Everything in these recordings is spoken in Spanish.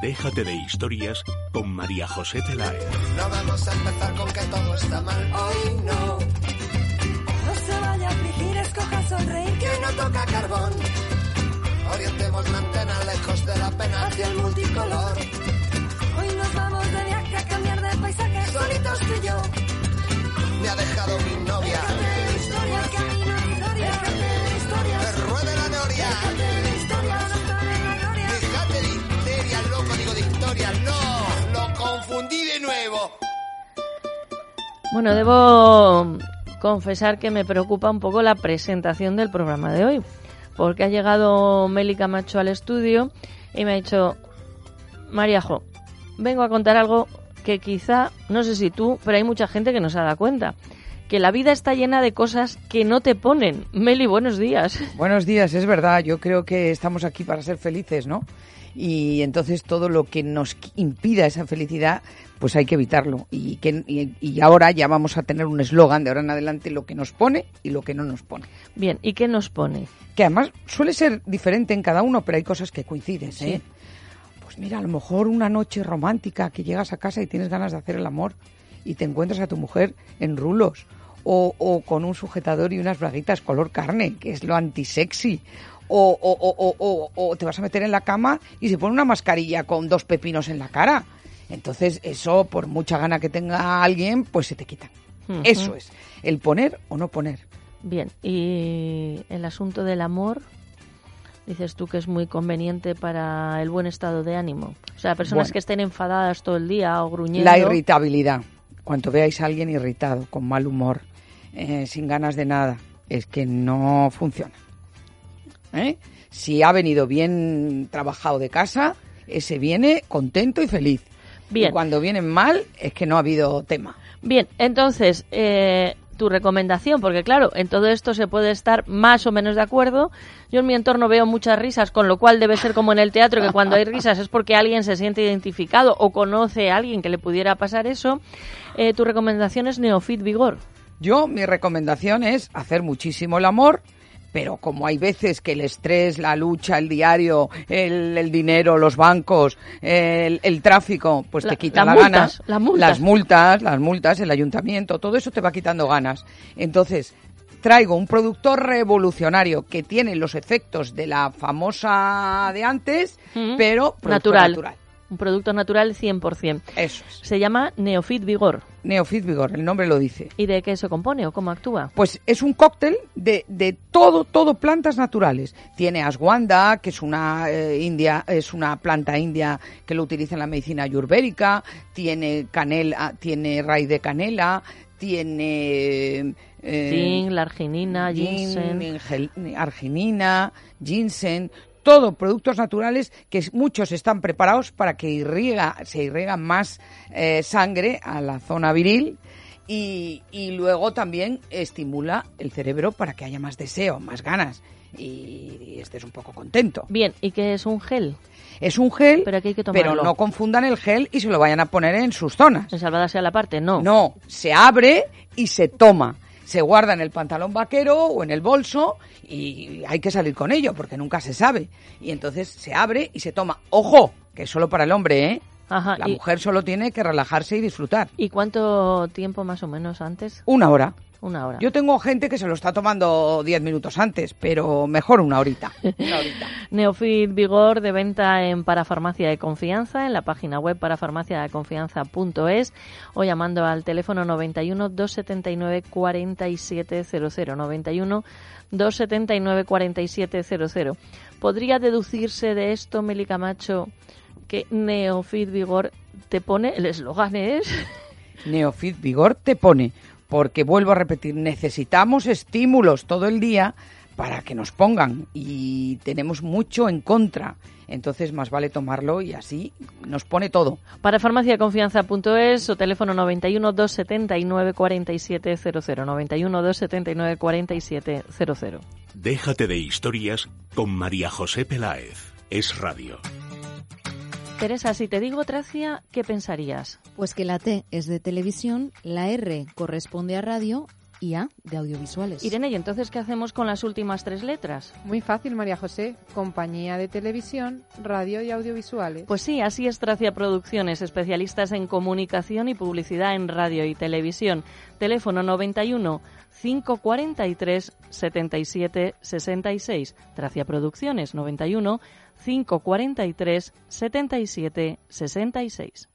Déjate de historias con María José Pelaez. No vamos a empezar con que todo está mal. Hoy no. No se vaya a afligir, escoja sonreír. Que no toca carbón. Orientemos la antena lejos de la pena hacia el multicolor. Hoy nos vamos de viaje a cambiar de paisaje. Solitos tú y yo. Me ha dejado mi novia. Déjate nuevo. Bueno, debo confesar que me preocupa un poco la presentación del programa de hoy, porque ha llegado Meli Camacho al estudio y me ha dicho, Mariajo, vengo a contar algo que quizá, no sé si tú, pero hay mucha gente que no se da cuenta, que la vida está llena de cosas que no te ponen. Meli, buenos días. Buenos días, es verdad. Yo creo que estamos aquí para ser felices, ¿no? Y entonces todo lo que nos impida esa felicidad, pues hay que evitarlo. Y, que, y, y ahora ya vamos a tener un eslogan de ahora en adelante, lo que nos pone y lo que no nos pone. Bien, ¿y qué nos pone? Que además suele ser diferente en cada uno, pero hay cosas que coinciden, ¿eh? Pues mira, a lo mejor una noche romántica que llegas a casa y tienes ganas de hacer el amor y te encuentras a tu mujer en rulos o, o con un sujetador y unas braguitas color carne, que es lo antisexy. O, o, o, o, te vas a meter en la cama y se pone una mascarilla con dos pepinos en la cara. Entonces, eso, por mucha gana que tenga alguien, pues se te quita. Eso es, el poner o no poner. Bien, y el asunto del amor, dices tú que es muy conveniente para el buen estado de ánimo. O sea, personas Bueno. que estén enfadadas todo el día o gruñendo. La irritabilidad. Cuando veáis a alguien irritado, con mal humor, eh, sin ganas de nada, es que no funciona. ¿Eh? Si ha venido bien trabajado de casa, ese viene contento y feliz. Bien. Y cuando vienen mal, es que no ha habido tema. Bien, entonces, eh, tu recomendación, porque claro, en todo esto se puede estar más o menos de acuerdo. Yo en mi entorno veo muchas risas, con lo cual debe ser como en el teatro, que cuando hay risas es porque alguien se siente identificado o conoce a alguien que le pudiera pasar eso. Eh, tu recomendación es Neofit Vigor. Yo, mi recomendación es hacer muchísimo el amor, pero como hay veces que el estrés, la lucha, el diario, el, el dinero, los bancos, el, el tráfico, pues La- te quitan las la ganas. las multas. Las multas, las multas, el ayuntamiento, todo eso te va quitando ganas. Entonces, traigo un producto revolucionario que tiene los efectos de la famosa de antes, Mm. pero natural. natural. Un producto natural 100%. Eso es. Se llama Neofit Vigor. Neofit Vigor, el nombre lo dice. ¿Y de qué se compone o cómo actúa? Pues es un cóctel de, de todo, todo plantas naturales. Tiene ashwanda, que es una eh, india, es una planta india que lo utiliza en la medicina ayurvédica. Tiene canela, tiene raíz de canela, tiene eh, Zinc, la arginina, ginseng. arginina, ginseng, todo productos naturales que muchos están preparados para que irriga, se irriga más eh, sangre a la zona viril y, y luego también estimula el cerebro para que haya más deseo, más ganas y, y estés un poco contento. Bien, ¿y qué es un gel? Es un gel, Pero aquí hay que pero no confundan el gel y se lo vayan a poner en sus zonas. ¿En salvada sea la parte? No. No, se abre y se toma. Se guarda en el pantalón vaquero o en el bolso y hay que salir con ello porque nunca se sabe. Y entonces se abre y se toma. Ojo, que es solo para el hombre, ¿eh? Ajá, La y, mujer solo tiene que relajarse y disfrutar. ¿Y cuánto tiempo más o menos antes? Una hora. Una hora. Yo tengo gente que se lo está tomando diez minutos antes, pero mejor una horita. Una horita. Neofit Vigor de venta en Parafarmacia de Confianza, en la página web parafarmaciadeconfianza.es o llamando al teléfono 91 279 4700 91 279 4700. ¿Podría deducirse de esto, Meli Camacho, que Neofit Vigor te pone, el eslogan es... Neofit Vigor te pone, porque vuelvo a repetir, necesitamos estímulos todo el día para que nos pongan y tenemos mucho en contra. Entonces más vale tomarlo y así nos pone todo. Parafarmaciaconfianza.es o teléfono 91 279 4700 91 279 4700. Déjate de historias con María José Peláez. Es radio. Teresa, si te digo Tracia, ¿qué pensarías? Pues que la T es de televisión, la R corresponde a radio IA de audiovisuales. Irene, ¿y entonces qué hacemos con las últimas tres letras? Muy fácil, María José. Compañía de televisión, radio y audiovisuales. Pues sí, así es Tracia Producciones, especialistas en comunicación y publicidad en radio y televisión. Teléfono 91 543 77 66. Tracia Producciones 91 543 77 66.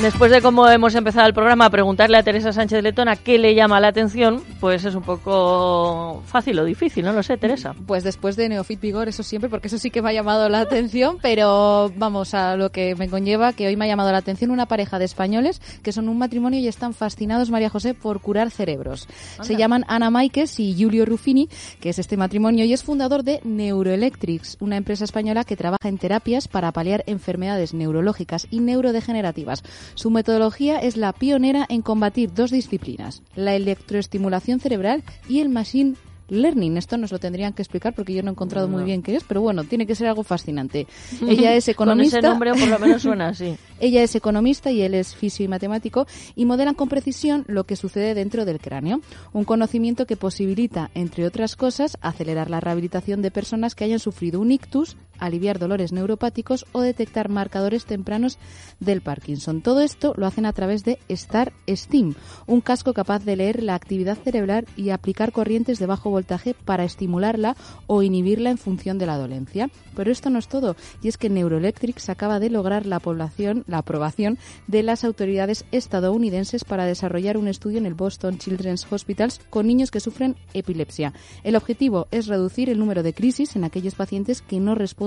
Después de cómo hemos empezado el programa a preguntarle a Teresa Sánchez Letona qué le llama la atención, pues es un poco fácil o difícil, no lo sé, Teresa. Pues después de Neofit Vigor, eso siempre, porque eso sí que me ha llamado la atención, pero vamos a lo que me conlleva, que hoy me ha llamado la atención una pareja de españoles que son un matrimonio y están fascinados, María José, por curar cerebros. Se llaman Ana Maikes y Julio Ruffini, que es este matrimonio, y es fundador de Neuroelectrics, una empresa española que trabaja en terapias para paliar enfermedades neurológicas y neurodegenerativas. Su metodología es la pionera en combatir dos disciplinas, la electroestimulación cerebral y el machine learning. Esto nos lo tendrían que explicar porque yo no he encontrado muy bien qué es, pero bueno, tiene que ser algo fascinante. Ella es economista. Con ese nombre por lo menos suena así. Ella es economista y él es fisio y matemático y modelan con precisión lo que sucede dentro del cráneo. Un conocimiento que posibilita, entre otras cosas, acelerar la rehabilitación de personas que hayan sufrido un ictus, aliviar dolores neuropáticos o detectar marcadores tempranos del Parkinson. Todo esto lo hacen a través de Star Steam, un casco capaz de leer la actividad cerebral y aplicar corrientes de bajo voltaje para estimularla o inhibirla en función de la dolencia. Pero esto no es todo, y es que Neuroelectrics acaba de lograr la población, la aprobación de las autoridades estadounidenses para desarrollar un estudio en el Boston Children's Hospitals con niños que sufren epilepsia. El objetivo es reducir el número de crisis en aquellos pacientes que no responden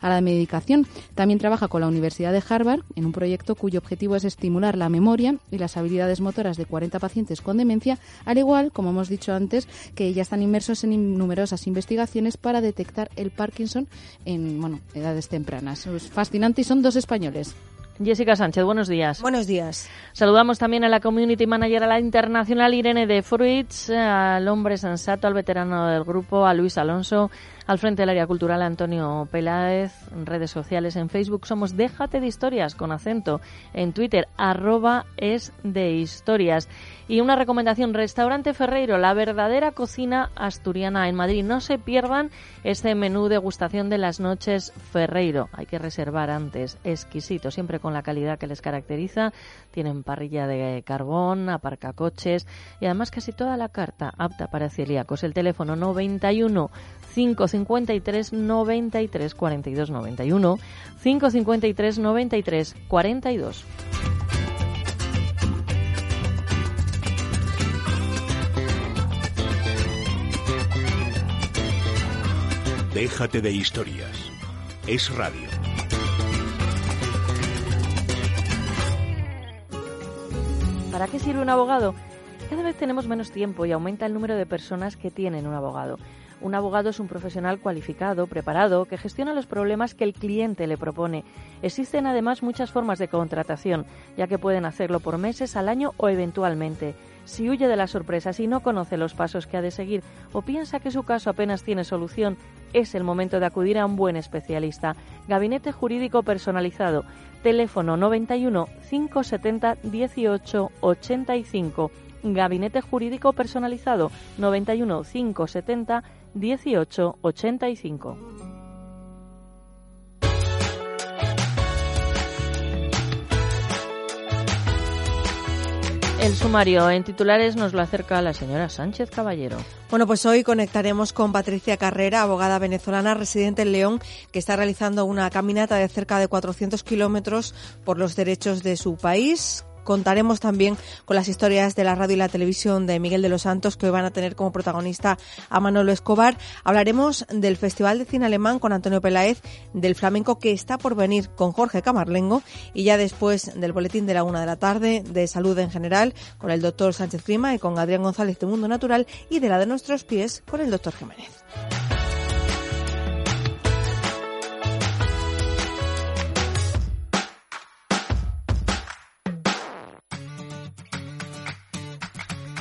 a la medicación. También trabaja con la Universidad de Harvard en un proyecto cuyo objetivo es estimular la memoria y las habilidades motoras de 40 pacientes con demencia, al igual, como hemos dicho antes, que ya están inmersos en numerosas investigaciones para detectar el Parkinson en bueno, edades tempranas. Es fascinante y son dos españoles. Jessica Sánchez, buenos días. Buenos días. Saludamos también a la Community Manager a la Internacional Irene de Fruits, al hombre sensato, al veterano del grupo, a Luis Alonso, al frente del área cultural Antonio Peláez, redes sociales, en Facebook somos Déjate de Historias con acento, en Twitter arroba es de historias. Y una recomendación, Restaurante Ferreiro, la verdadera cocina asturiana en Madrid. No se pierdan este menú degustación de las noches Ferreiro. Hay que reservar antes, exquisito, siempre con la calidad que les caracteriza. Tienen parrilla de carbón, aparcacoches y además casi toda la carta apta para celíacos. El teléfono 91 553 93 42 91 553 93 42. Déjate de historias. Es radio. ¿Para qué sirve un abogado? Cada vez tenemos menos tiempo y aumenta el número de personas que tienen un abogado. Un abogado es un profesional cualificado, preparado, que gestiona los problemas que el cliente le propone. Existen además muchas formas de contratación, ya que pueden hacerlo por meses, al año o eventualmente. Si huye de las sorpresas y no conoce los pasos que ha de seguir o piensa que su caso apenas tiene solución, es el momento de acudir a un buen especialista. Gabinete Jurídico Personalizado. Teléfono 91 570 18 85. Gabinete Jurídico Personalizado 91 570 1885. El sumario en titulares nos lo acerca la señora Sánchez Caballero. Bueno, pues hoy conectaremos con Patricia Carrera, abogada venezolana residente en León, que está realizando una caminata de cerca de 400 kilómetros por los derechos de su país contaremos también con las historias de la radio y la televisión de Miguel de los Santos, que hoy van a tener como protagonista a Manolo Escobar. Hablaremos del Festival de Cine Alemán con Antonio Peláez, del flamenco que está por venir con Jorge Camarlengo y ya después del boletín de la una de la tarde de salud en general con el doctor Sánchez Clima y con Adrián González de Mundo Natural y de la de nuestros pies con el doctor Jiménez.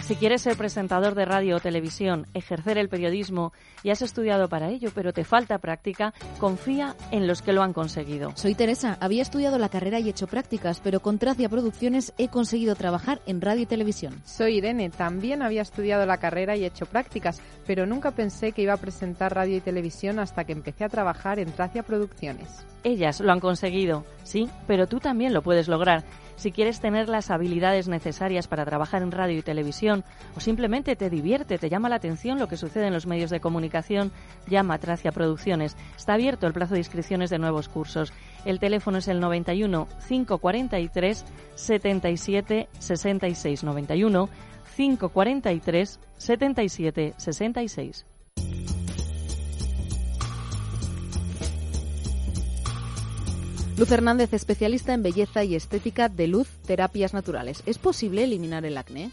Si quieres ser presentador de radio o televisión, ejercer el periodismo y has estudiado para ello, pero te falta práctica, confía en los que lo han conseguido. Soy Teresa, había estudiado la carrera y hecho prácticas, pero con Tracia Producciones he conseguido trabajar en radio y televisión. Soy Irene, también había estudiado la carrera y hecho prácticas, pero nunca pensé que iba a presentar radio y televisión hasta que empecé a trabajar en Tracia Producciones. Ellas lo han conseguido, sí, pero tú también lo puedes lograr. Si quieres tener las habilidades necesarias para trabajar en radio y televisión o simplemente te divierte, te llama la atención lo que sucede en los medios de comunicación, llama a Tracia Producciones. Está abierto el plazo de inscripciones de nuevos cursos. El teléfono es el 91 543 77 66 91 543 77 66. Luz Hernández, especialista en belleza y estética de luz, terapias naturales. ¿Es posible eliminar el acné?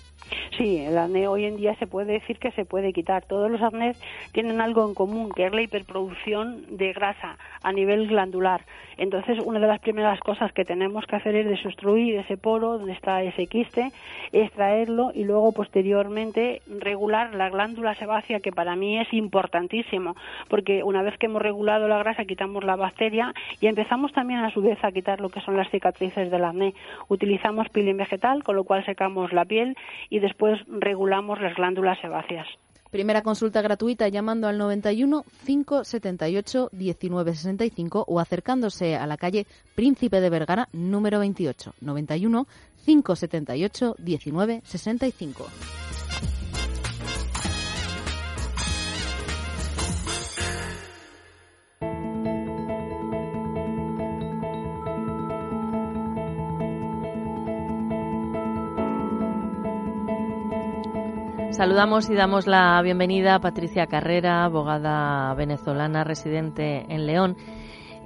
Sí, el acné hoy en día se puede decir que se puede quitar. Todos los acnés tienen algo en común, que es la hiperproducción de grasa a nivel glandular. Entonces, una de las primeras cosas que tenemos que hacer es desobstruir ese poro donde está ese quiste, extraerlo y luego posteriormente regular la glándula sebácea, que para mí es importantísimo, porque una vez que hemos regulado la grasa quitamos la bacteria y empezamos también a su vez a quitar lo que son las cicatrices del acné. Utilizamos peeling vegetal, con lo cual secamos la piel y después regulamos las glándulas sebáceas. Primera consulta gratuita llamando al 91 578 1965 o acercándose a la calle Príncipe de Vergara número 28 91 578 1965. Saludamos y damos la bienvenida a Patricia Carrera, abogada venezolana residente en León.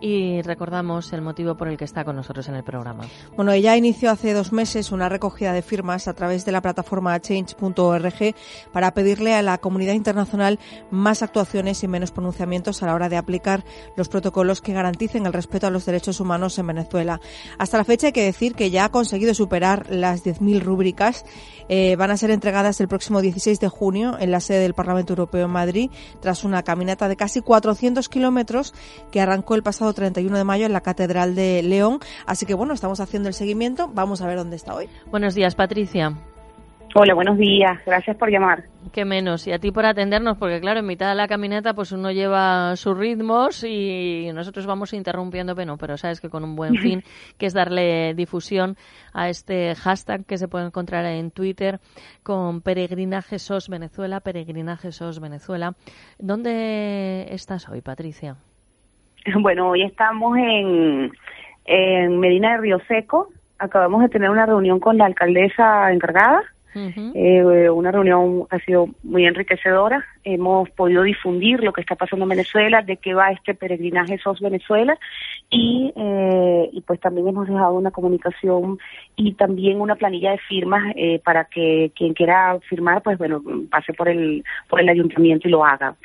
Y recordamos el motivo por el que está con nosotros en el programa. Bueno, ella inició hace dos meses una recogida de firmas a través de la plataforma change.org para pedirle a la comunidad internacional más actuaciones y menos pronunciamientos a la hora de aplicar los protocolos que garanticen el respeto a los derechos humanos en Venezuela. Hasta la fecha hay que decir que ya ha conseguido superar las 10.000 rúbricas. Eh, van a ser entregadas el próximo 16 de junio en la sede del Parlamento Europeo en Madrid, tras una caminata de casi 400 kilómetros que arrancó el pasado 31 de mayo en la Catedral de León. Así que bueno, estamos haciendo el seguimiento. Vamos a ver dónde está hoy. Buenos días, Patricia. Hola, buenos días. Gracias por llamar. Qué menos. Y a ti por atendernos, porque claro, en mitad de la caminata pues uno lleva sus ritmos y nosotros vamos interrumpiendo, pero, pero sabes que con un buen fin, que es darle difusión a este hashtag que se puede encontrar en Twitter con Peregrinaje SOS Venezuela, Peregrinaje SOS Venezuela. ¿Dónde estás hoy, Patricia? Bueno, hoy estamos en, en Medina de Río Seco. Acabamos de tener una reunión con la alcaldesa encargada eh, una reunión ha sido muy enriquecedora. Hemos podido difundir lo que está pasando en Venezuela, de qué va este peregrinaje SOS Venezuela y, eh, y pues también hemos dejado una comunicación y también una planilla de firmas eh, para que quien quiera firmar, pues bueno, pase por el por el ayuntamiento y lo haga,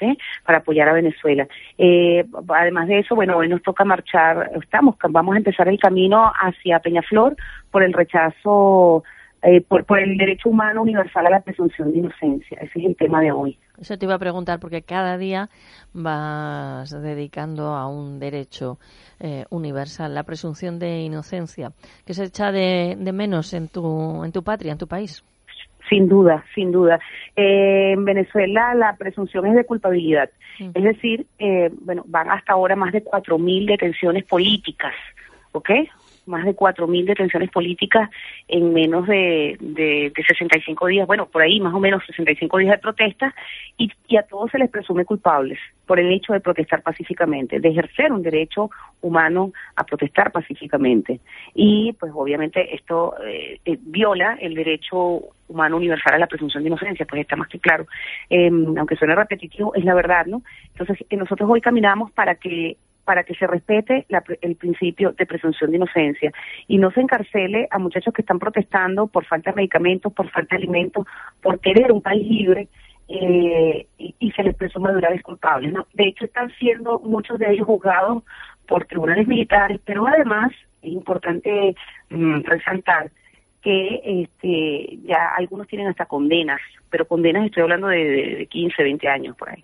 Para apoyar a Venezuela. Eh, además de eso, bueno, hoy nos toca marchar, estamos, vamos a empezar el camino hacia Peñaflor por el rechazo eh, por, por el derecho humano universal a la presunción de inocencia. Ese es el tema de hoy. Eso te iba a preguntar porque cada día vas dedicando a un derecho eh, universal, la presunción de inocencia, que se echa de, menos en tu, en tu patria, en tu país. Sin duda, sin duda. Eh, en Venezuela la presunción es de culpabilidad. Mm. Es decir, eh, bueno, van hasta ahora más de 4.000 detenciones políticas, ¿ok? Más de 4.000 detenciones políticas en menos de, de, de, 65 días, bueno, por ahí más o menos 65 días de protesta, y, y, a todos se les presume culpables por el hecho de protestar pacíficamente, de ejercer un derecho humano a protestar pacíficamente. Y pues obviamente esto eh, eh, viola el derecho humano universal a la presunción de inocencia, pues está más que claro. Eh, aunque suene repetitivo, es la verdad, ¿no? Entonces, eh, nosotros hoy caminamos para que para que se respete el principio de presunción de inocencia y no se encarcele a muchachos que están protestando por falta de medicamentos, por falta de alimentos, por querer un país libre eh, y, se les presume de graves culpables. ¿no? De hecho, están siendo muchos de ellos juzgados por tribunales militares, pero además es importante mm, resaltar que este, ya algunos tienen hasta condenas, pero condenas estoy hablando de, de, de 15, 20 años por ahí.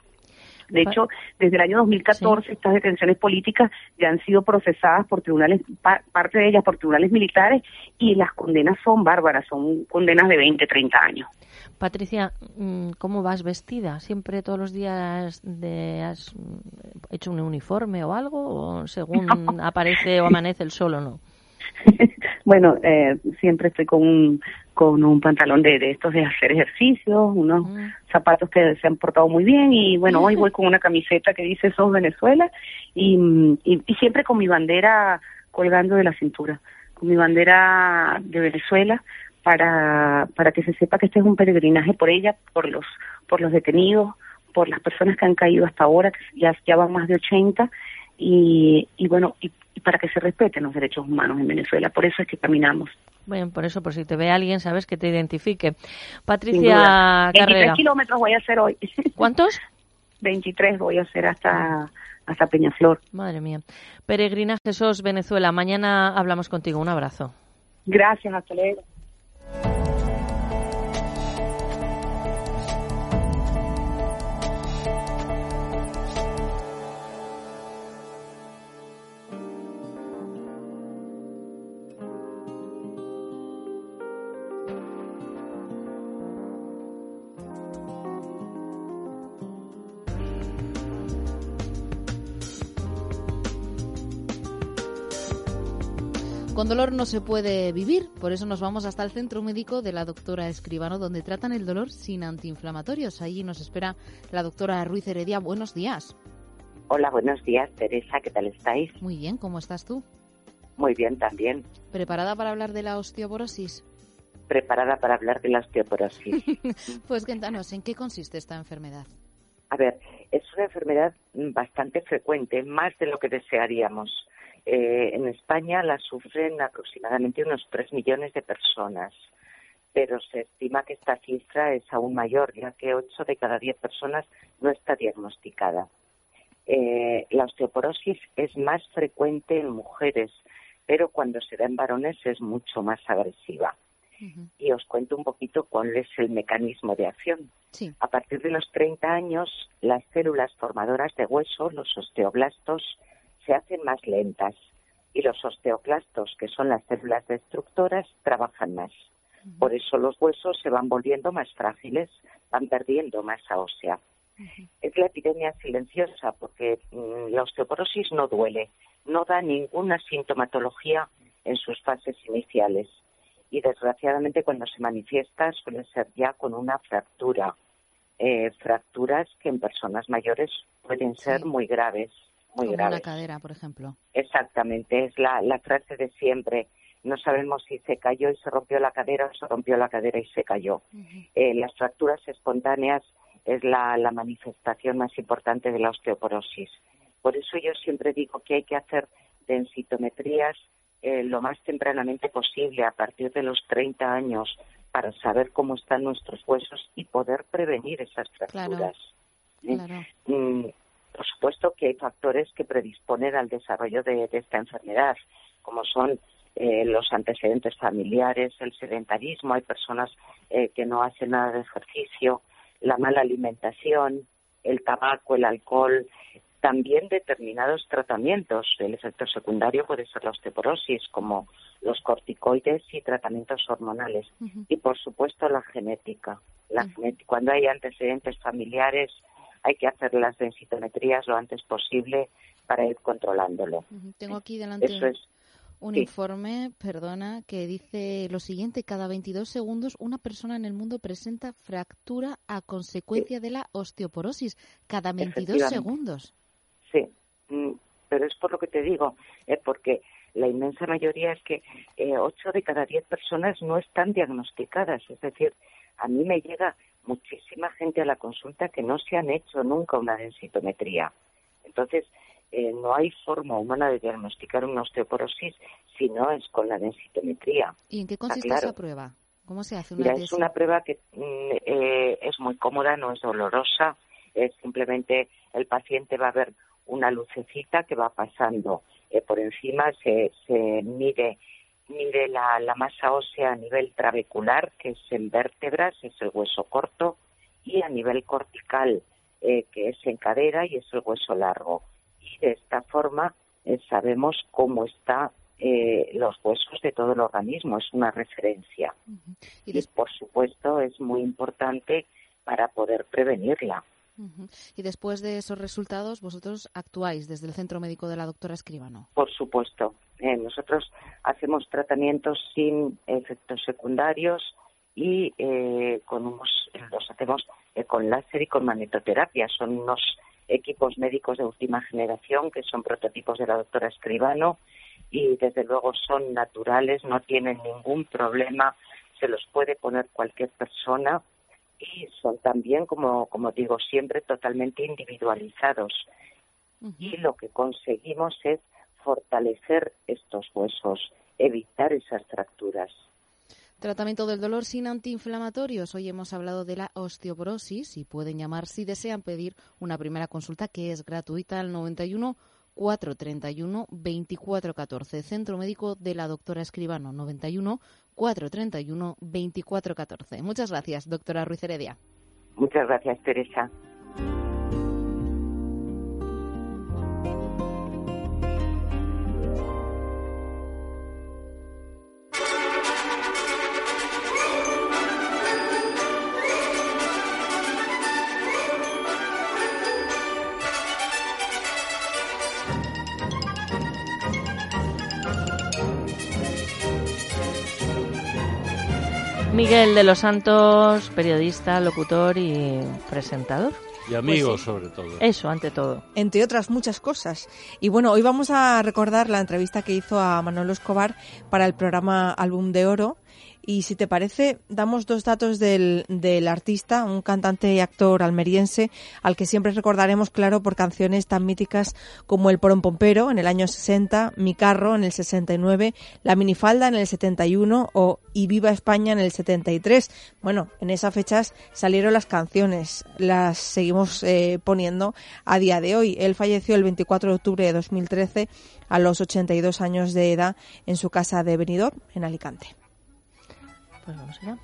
De hecho, desde el año 2014 estas detenciones políticas ya han sido procesadas por tribunales, pa- parte de ellas por tribunales militares y las condenas son bárbaras, son condenas de 20, 30 años. Patricia, mm, ¿cómo vas vestida? ¿Siempre todos los días de, has mm, hecho un uniforme o algo? ¿O según aparece o amanece el sol o no? Bueno, eh, siempre estoy con un, con un pantalón de, de estos de hacer ejercicio, unos zapatos que se han portado muy bien y bueno, hoy voy con una camiseta que dice Sos Venezuela y, y, y siempre con mi bandera colgando de la cintura, con mi bandera de Venezuela para, para que se sepa que este es un peregrinaje por ella, por los, por los detenidos, por las personas que han caído hasta ahora, que ya, ya van más de 80 y, y bueno, y, y para que se respeten los derechos humanos en Venezuela. Por eso es que caminamos. Bueno, por eso, por si te ve alguien, sabes que te identifique. Patricia duda. 23 Carrera. kilómetros voy a hacer hoy. ¿Cuántos? 23 voy a hacer hasta, hasta Peñaflor. Madre mía. Peregrinaje SOS Venezuela. Mañana hablamos contigo. Un abrazo. Gracias, hasta luego. Dolor no se puede vivir, por eso nos vamos hasta el centro médico de la doctora Escribano, donde tratan el dolor sin antiinflamatorios. Allí nos espera la doctora Ruiz Heredia. Buenos días. Hola, buenos días, Teresa, ¿qué tal estáis? Muy bien, ¿cómo estás tú? Muy bien también. ¿Preparada para hablar de la osteoporosis? Preparada para hablar de la osteoporosis. pues cuéntanos, ¿en qué consiste esta enfermedad? A ver, es una enfermedad bastante frecuente, más de lo que desearíamos. Eh, en España la sufren aproximadamente unos 3 millones de personas, pero se estima que esta cifra es aún mayor, ya que 8 de cada 10 personas no está diagnosticada. Eh, la osteoporosis es más frecuente en mujeres, pero cuando se da en varones es mucho más agresiva. Y os cuento un poquito cuál es el mecanismo de acción. Sí. A partir de los 30 años, las células formadoras de hueso, los osteoblastos, se hacen más lentas y los osteoclastos, que son las células destructoras, trabajan más. Por eso los huesos se van volviendo más frágiles, van perdiendo masa ósea. Es la epidemia silenciosa porque mm, la osteoporosis no duele, no da ninguna sintomatología en sus fases iniciales y desgraciadamente cuando se manifiesta suele ser ya con una fractura. Eh, fracturas que en personas mayores pueden ser Sí. muy graves, muy Como graves. una cadera, por ejemplo. Exactamente, es la, la frase de siempre. No sabemos si se cayó y se rompió la cadera o se rompió la cadera y se cayó. Eh, las fracturas espontáneas es la, la manifestación más importante de la osteoporosis. Por eso yo siempre digo que hay que hacer densitometrías eh, lo más tempranamente posible, a partir de los 30 años, para saber cómo están nuestros huesos y poder prevenir esas fracturas. ¿eh? Claro. Mm, por supuesto que hay factores que predisponen al desarrollo de, de esta enfermedad, como son eh, los antecedentes familiares, el sedentarismo, hay personas eh, que no hacen nada de ejercicio, la mala alimentación, el tabaco, el alcohol, también determinados tratamientos. El efecto secundario puede ser la osteoporosis, como los corticoides y tratamientos hormonales. Y, por supuesto, la genética. La genética. Cuando hay antecedentes familiares, hay que hacer las densitometrías lo antes posible para ir controlándolo. Tengo aquí delante Eso es. un sí. informe, perdona, que dice lo siguiente, cada 22 segundos una persona en el mundo presenta fractura a consecuencia de la osteoporosis. Cada 22 Efectivamente. segundos. Sí, mm, pero es por lo que te digo, eh, porque la inmensa mayoría es que eh, 8 de cada 10 personas no están diagnosticadas. Es decir, a mí me llega muchísima gente a la consulta que no se han hecho nunca una densitometría. Entonces, eh, no hay forma humana de diagnosticar una osteoporosis si no es con la densitometría. ¿Y en qué consiste claro. esa prueba? ¿Cómo se hace una Mira, es una prueba que mm, eh, es muy cómoda, no es dolorosa, es simplemente el paciente va a ver una lucecita que va pasando eh, por encima, se, se mide mide la, la masa ósea a nivel trabecular, que es en vértebras, es el hueso corto, y a nivel cortical, eh, que es en cadera y es el hueso largo. Y de esta forma eh, sabemos cómo está eh, los huesos de todo el organismo, es una referencia. y, por supuesto es muy importante para poder prevenirla. Y después de esos resultados, vosotros actuáis desde el Centro Médico de la doctora Escribano. Por supuesto. Eh, nosotros hacemos tratamientos sin efectos secundarios y eh, con unos, los hacemos eh, con láser y con magnetoterapia. Son unos equipos médicos de última generación que son prototipos de la doctora Escribano y desde luego son naturales, no tienen ningún problema, se los puede poner cualquier persona y son también, como, como digo siempre, totalmente individualizados. Y lo que conseguimos es fortalecer estos huesos, evitar esas fracturas. Tratamiento del dolor sin antiinflamatorios. Hoy hemos hablado de la osteoporosis y pueden llamar si desean pedir una primera consulta que es gratuita al 91 431 2414. Centro Médico de la Doctora Escribano 91 431 2414. Muchas gracias, doctora Ruiz Heredia. Muchas gracias, Teresa. Miguel de los Santos, periodista, locutor y presentador. Y amigos, sobre todo. Eso, ante todo. Entre otras muchas cosas. Y bueno, hoy vamos a recordar la entrevista que hizo a Manolo Escobar para el programa Álbum de Oro y si te parece, damos dos datos del, del artista, un cantante y actor almeriense, al que siempre recordaremos, claro, por canciones tan míticas como El Porón Pompero en el año 60, Mi Carro en el 69, La Minifalda en el 71 o Y Viva España en el 73. Bueno, en esas fechas salieron las canciones, las seguimos eh, poniendo a día de hoy. Él falleció el 24 de octubre de 2013 a los 82 años de edad en su casa de Benidorm, en Alicante. Pues vamos allá.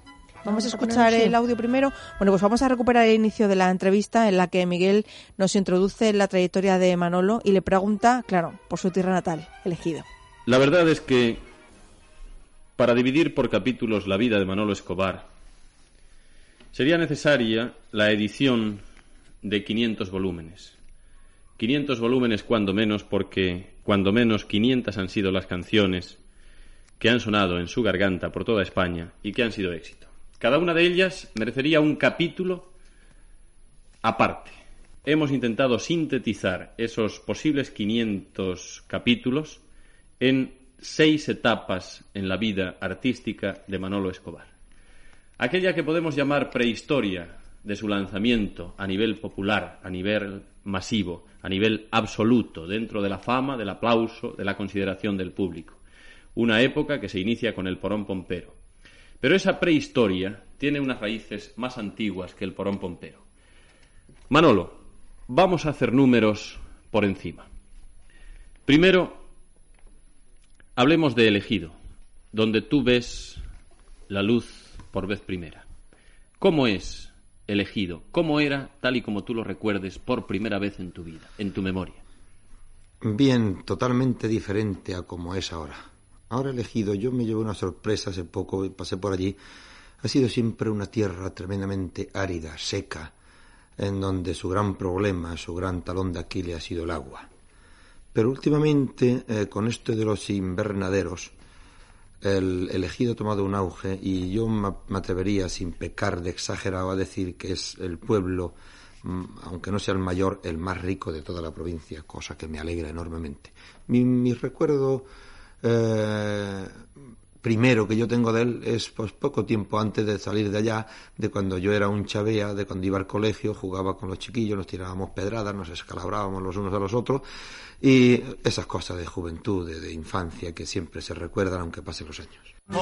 Vamos a escuchar el audio primero. Bueno, pues vamos a recuperar el inicio de la entrevista en la que Miguel nos introduce en la trayectoria de Manolo y le pregunta, claro, por su tierra natal, elegido. La verdad es que para dividir por capítulos la vida de Manolo Escobar sería necesaria la edición de 500 volúmenes. 500 volúmenes cuando menos porque cuando menos 500 han sido las canciones que han sonado en su garganta por toda España y que han sido éxito. Cada una de ellas merecería un capítulo aparte. Hemos intentado sintetizar esos posibles 500 capítulos en seis etapas en la vida artística de Manolo Escobar. Aquella que podemos llamar prehistoria de su lanzamiento a nivel popular, a nivel masivo, a nivel absoluto, dentro de la fama, del aplauso, de la consideración del público una época que se inicia con el porón pompero. Pero esa prehistoria tiene unas raíces más antiguas que el porón pompero. Manolo, vamos a hacer números por encima. Primero, hablemos de elegido, donde tú ves la luz por vez primera. ¿Cómo es elegido? ¿Cómo era, tal y como tú lo recuerdes, por primera vez en tu vida, en tu memoria? Bien, totalmente diferente a como es ahora. Ahora elegido, yo me llevo una sorpresa hace poco, pasé por allí. Ha sido siempre una tierra tremendamente árida, seca, en donde su gran problema, su gran talón de Aquiles ha sido el agua. Pero últimamente, eh, con esto de los invernaderos, el elegido ha tomado un auge y yo me atrevería, sin pecar de exagerado, a decir que es el pueblo, mm, aunque no sea el mayor, el más rico de toda la provincia, cosa que me alegra enormemente. Mi, mi recuerdo eh, primero que yo tengo de él es pues poco tiempo antes de salir de allá, de cuando yo era un chavea, de cuando iba al colegio, jugaba con los chiquillos, nos tirábamos pedradas, nos escalabrábamos los unos a los otros y esas cosas de juventud, de, infancia que siempre se recuerdan aunque pasen los años. Y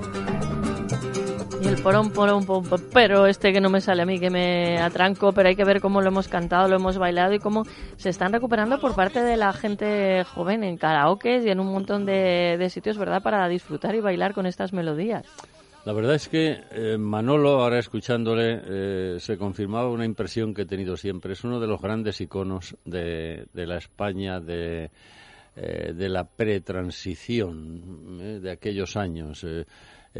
el pero este que no me sale a mí, que me atranco, pero hay que ver cómo lo hemos cantado, lo hemos bailado y cómo se están recuperando por parte de la gente joven en karaoke y en un montón de, de sitios, ¿verdad?, para disfrutar y bailar con estas melodías. La verdad es que eh, Manolo, ahora escuchándole, eh, se confirmaba una impresión que he tenido siempre. Es uno de los grandes iconos de, de la España de, eh, de la pretransición eh, de aquellos años.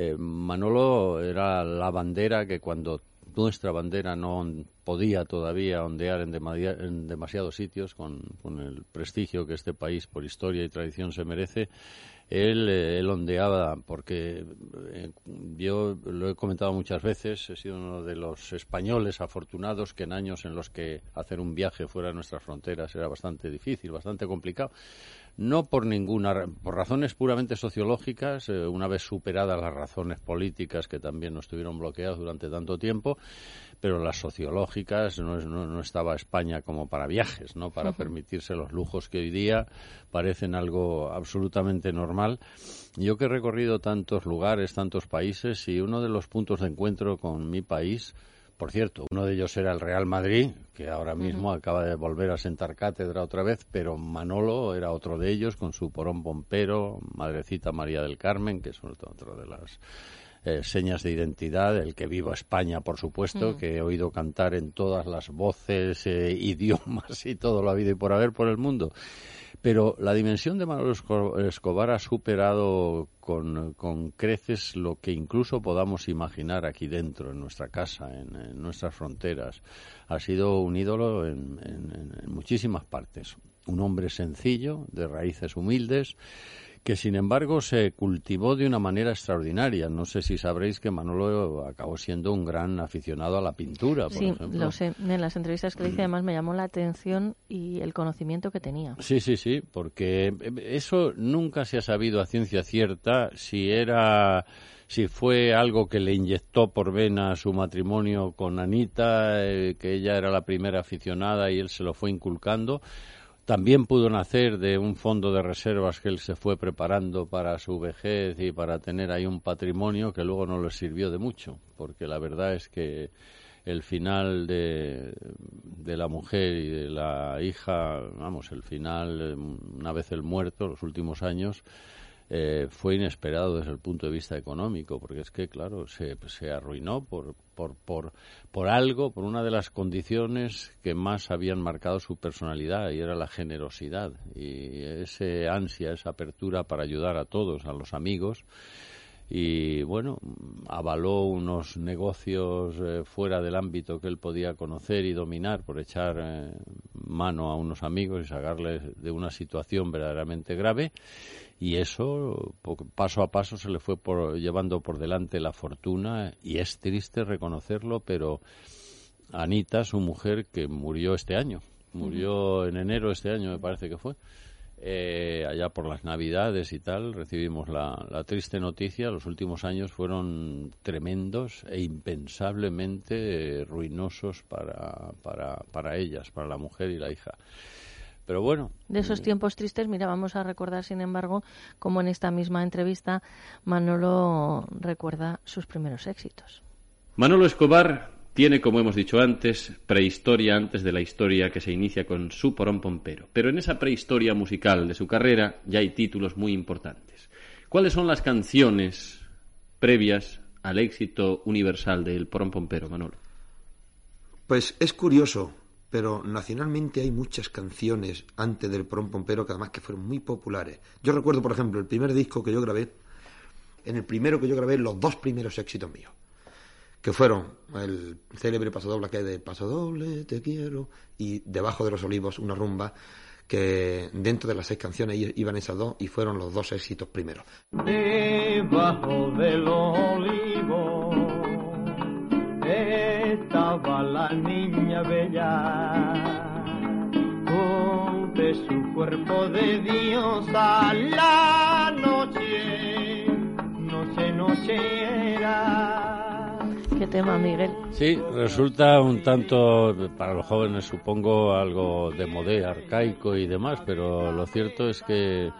Eh, Manolo era la bandera que cuando nuestra bandera no podía todavía ondear en, en demasiados sitios con, con el prestigio que este país por historia y tradición se merece, él, eh, ondeaba porque eh, yo lo he comentado muchas veces, he sido uno de los españoles afortunados que en años en los que hacer un viaje fuera de nuestras fronteras era bastante difícil, bastante complicado, no por ninguna por razones puramente sociológicas eh, una vez superadas las razones políticas que también nos tuvieron bloqueados durante tanto tiempo pero las sociológicas no, es- no, no estaba España como para viajes no para permitirse los lujos que hoy día parecen algo absolutamente normal. Yo que he recorrido tantos lugares tantos países y uno de los puntos de encuentro con mi país por cierto, uno de ellos era el Real Madrid, que ahora mismo acaba de volver a sentar cátedra otra vez, pero Manolo era otro de ellos, con su porón pompero, Madrecita María del Carmen, que es otro otro de las eh, señas de identidad, el que viva España, por supuesto, Mm. que he oído cantar en todas las voces, eh, idiomas y todo lo habido y por haber por el mundo. Pero la dimensión de Esco- Escobar ha superado con, creces lo que incluso podamos imaginar aquí dentro, en nuestra casa, en, en nuestras fronteras. Ha sido un ídolo en- en- en muchísimas partes. Un hombre sencillo, de raíces humildes, que sin embargo se cultivó de una manera extraordinaria. No sé si sabréis que Manolo acabó siendo un gran aficionado a la pintura, por Sí, ejemplo. lo sé. En las entrevistas que le hice, además, me llamó la atención y el conocimiento que tenía. Sí, sí, sí, porque eso nunca se ha sabido a ciencia cierta si era si fue algo que le inyectó por vena su matrimonio con Anita, eh, que ella era la primera aficionada y él se lo fue inculcando. También pudo nacer de un fondo de reservas que él se fue preparando para su vejez y para tener ahí un patrimonio que luego no le sirvió de mucho, porque la verdad es que el final de, la mujer y de la hija, vamos, el final, una vez el muerto, los últimos años, eh, fue inesperado desde el punto de vista económico, porque es que, claro, se, se arruinó por, por, por, por algo, por una de las condiciones que más habían marcado su personalidad, y era la generosidad, y ese ansia, esa apertura para ayudar a todos, a los amigos, y bueno, avaló unos negocios eh, fuera del ámbito que él podía conocer y dominar por echar eh, mano a unos amigos y sacarles de una situación verdaderamente grave. Y eso paso a paso se le fue por- llevando por delante la fortuna. Y es triste reconocerlo, pero Anita, su mujer, que murió este año, murió en enero de este año, me parece que fue, eh, allá por las Navidades y tal, recibimos la, la triste noticia. Los últimos años fueron tremendos e impensablemente eh, ruinosos para, para, para ellas, para la mujer y la hija. Pero bueno, De esos tiempos tristes, mira, vamos a recordar, sin embargo, como en esta misma entrevista, Manolo recuerda sus primeros éxitos. Manolo Escobar tiene, como hemos dicho antes, prehistoria antes de la historia que se inicia con su porón pompero. Pero en esa prehistoria musical de su carrera ya hay títulos muy importantes. ¿Cuáles son las canciones previas al éxito universal del porón pompero, Manolo? Pues es curioso, pero nacionalmente hay muchas canciones antes del Porón Pompero que además que fueron muy populares. Yo recuerdo, por ejemplo, el primer disco que yo grabé, en el primero que yo grabé, los dos primeros éxitos míos, que fueron el célebre pasodoble que es de Pasodoble, te quiero, y Debajo de los Olivos, una rumba, que dentro de las seis canciones iban esas dos y fueron los dos éxitos primeros. Debajo del olivo estaba la niña bella, de su cuerpo de diosa la noche, noche, noche era. Sí, resulta un tanto, para los jóvenes supongo, algo de modé, arcaico y demás, pero lo cierto es que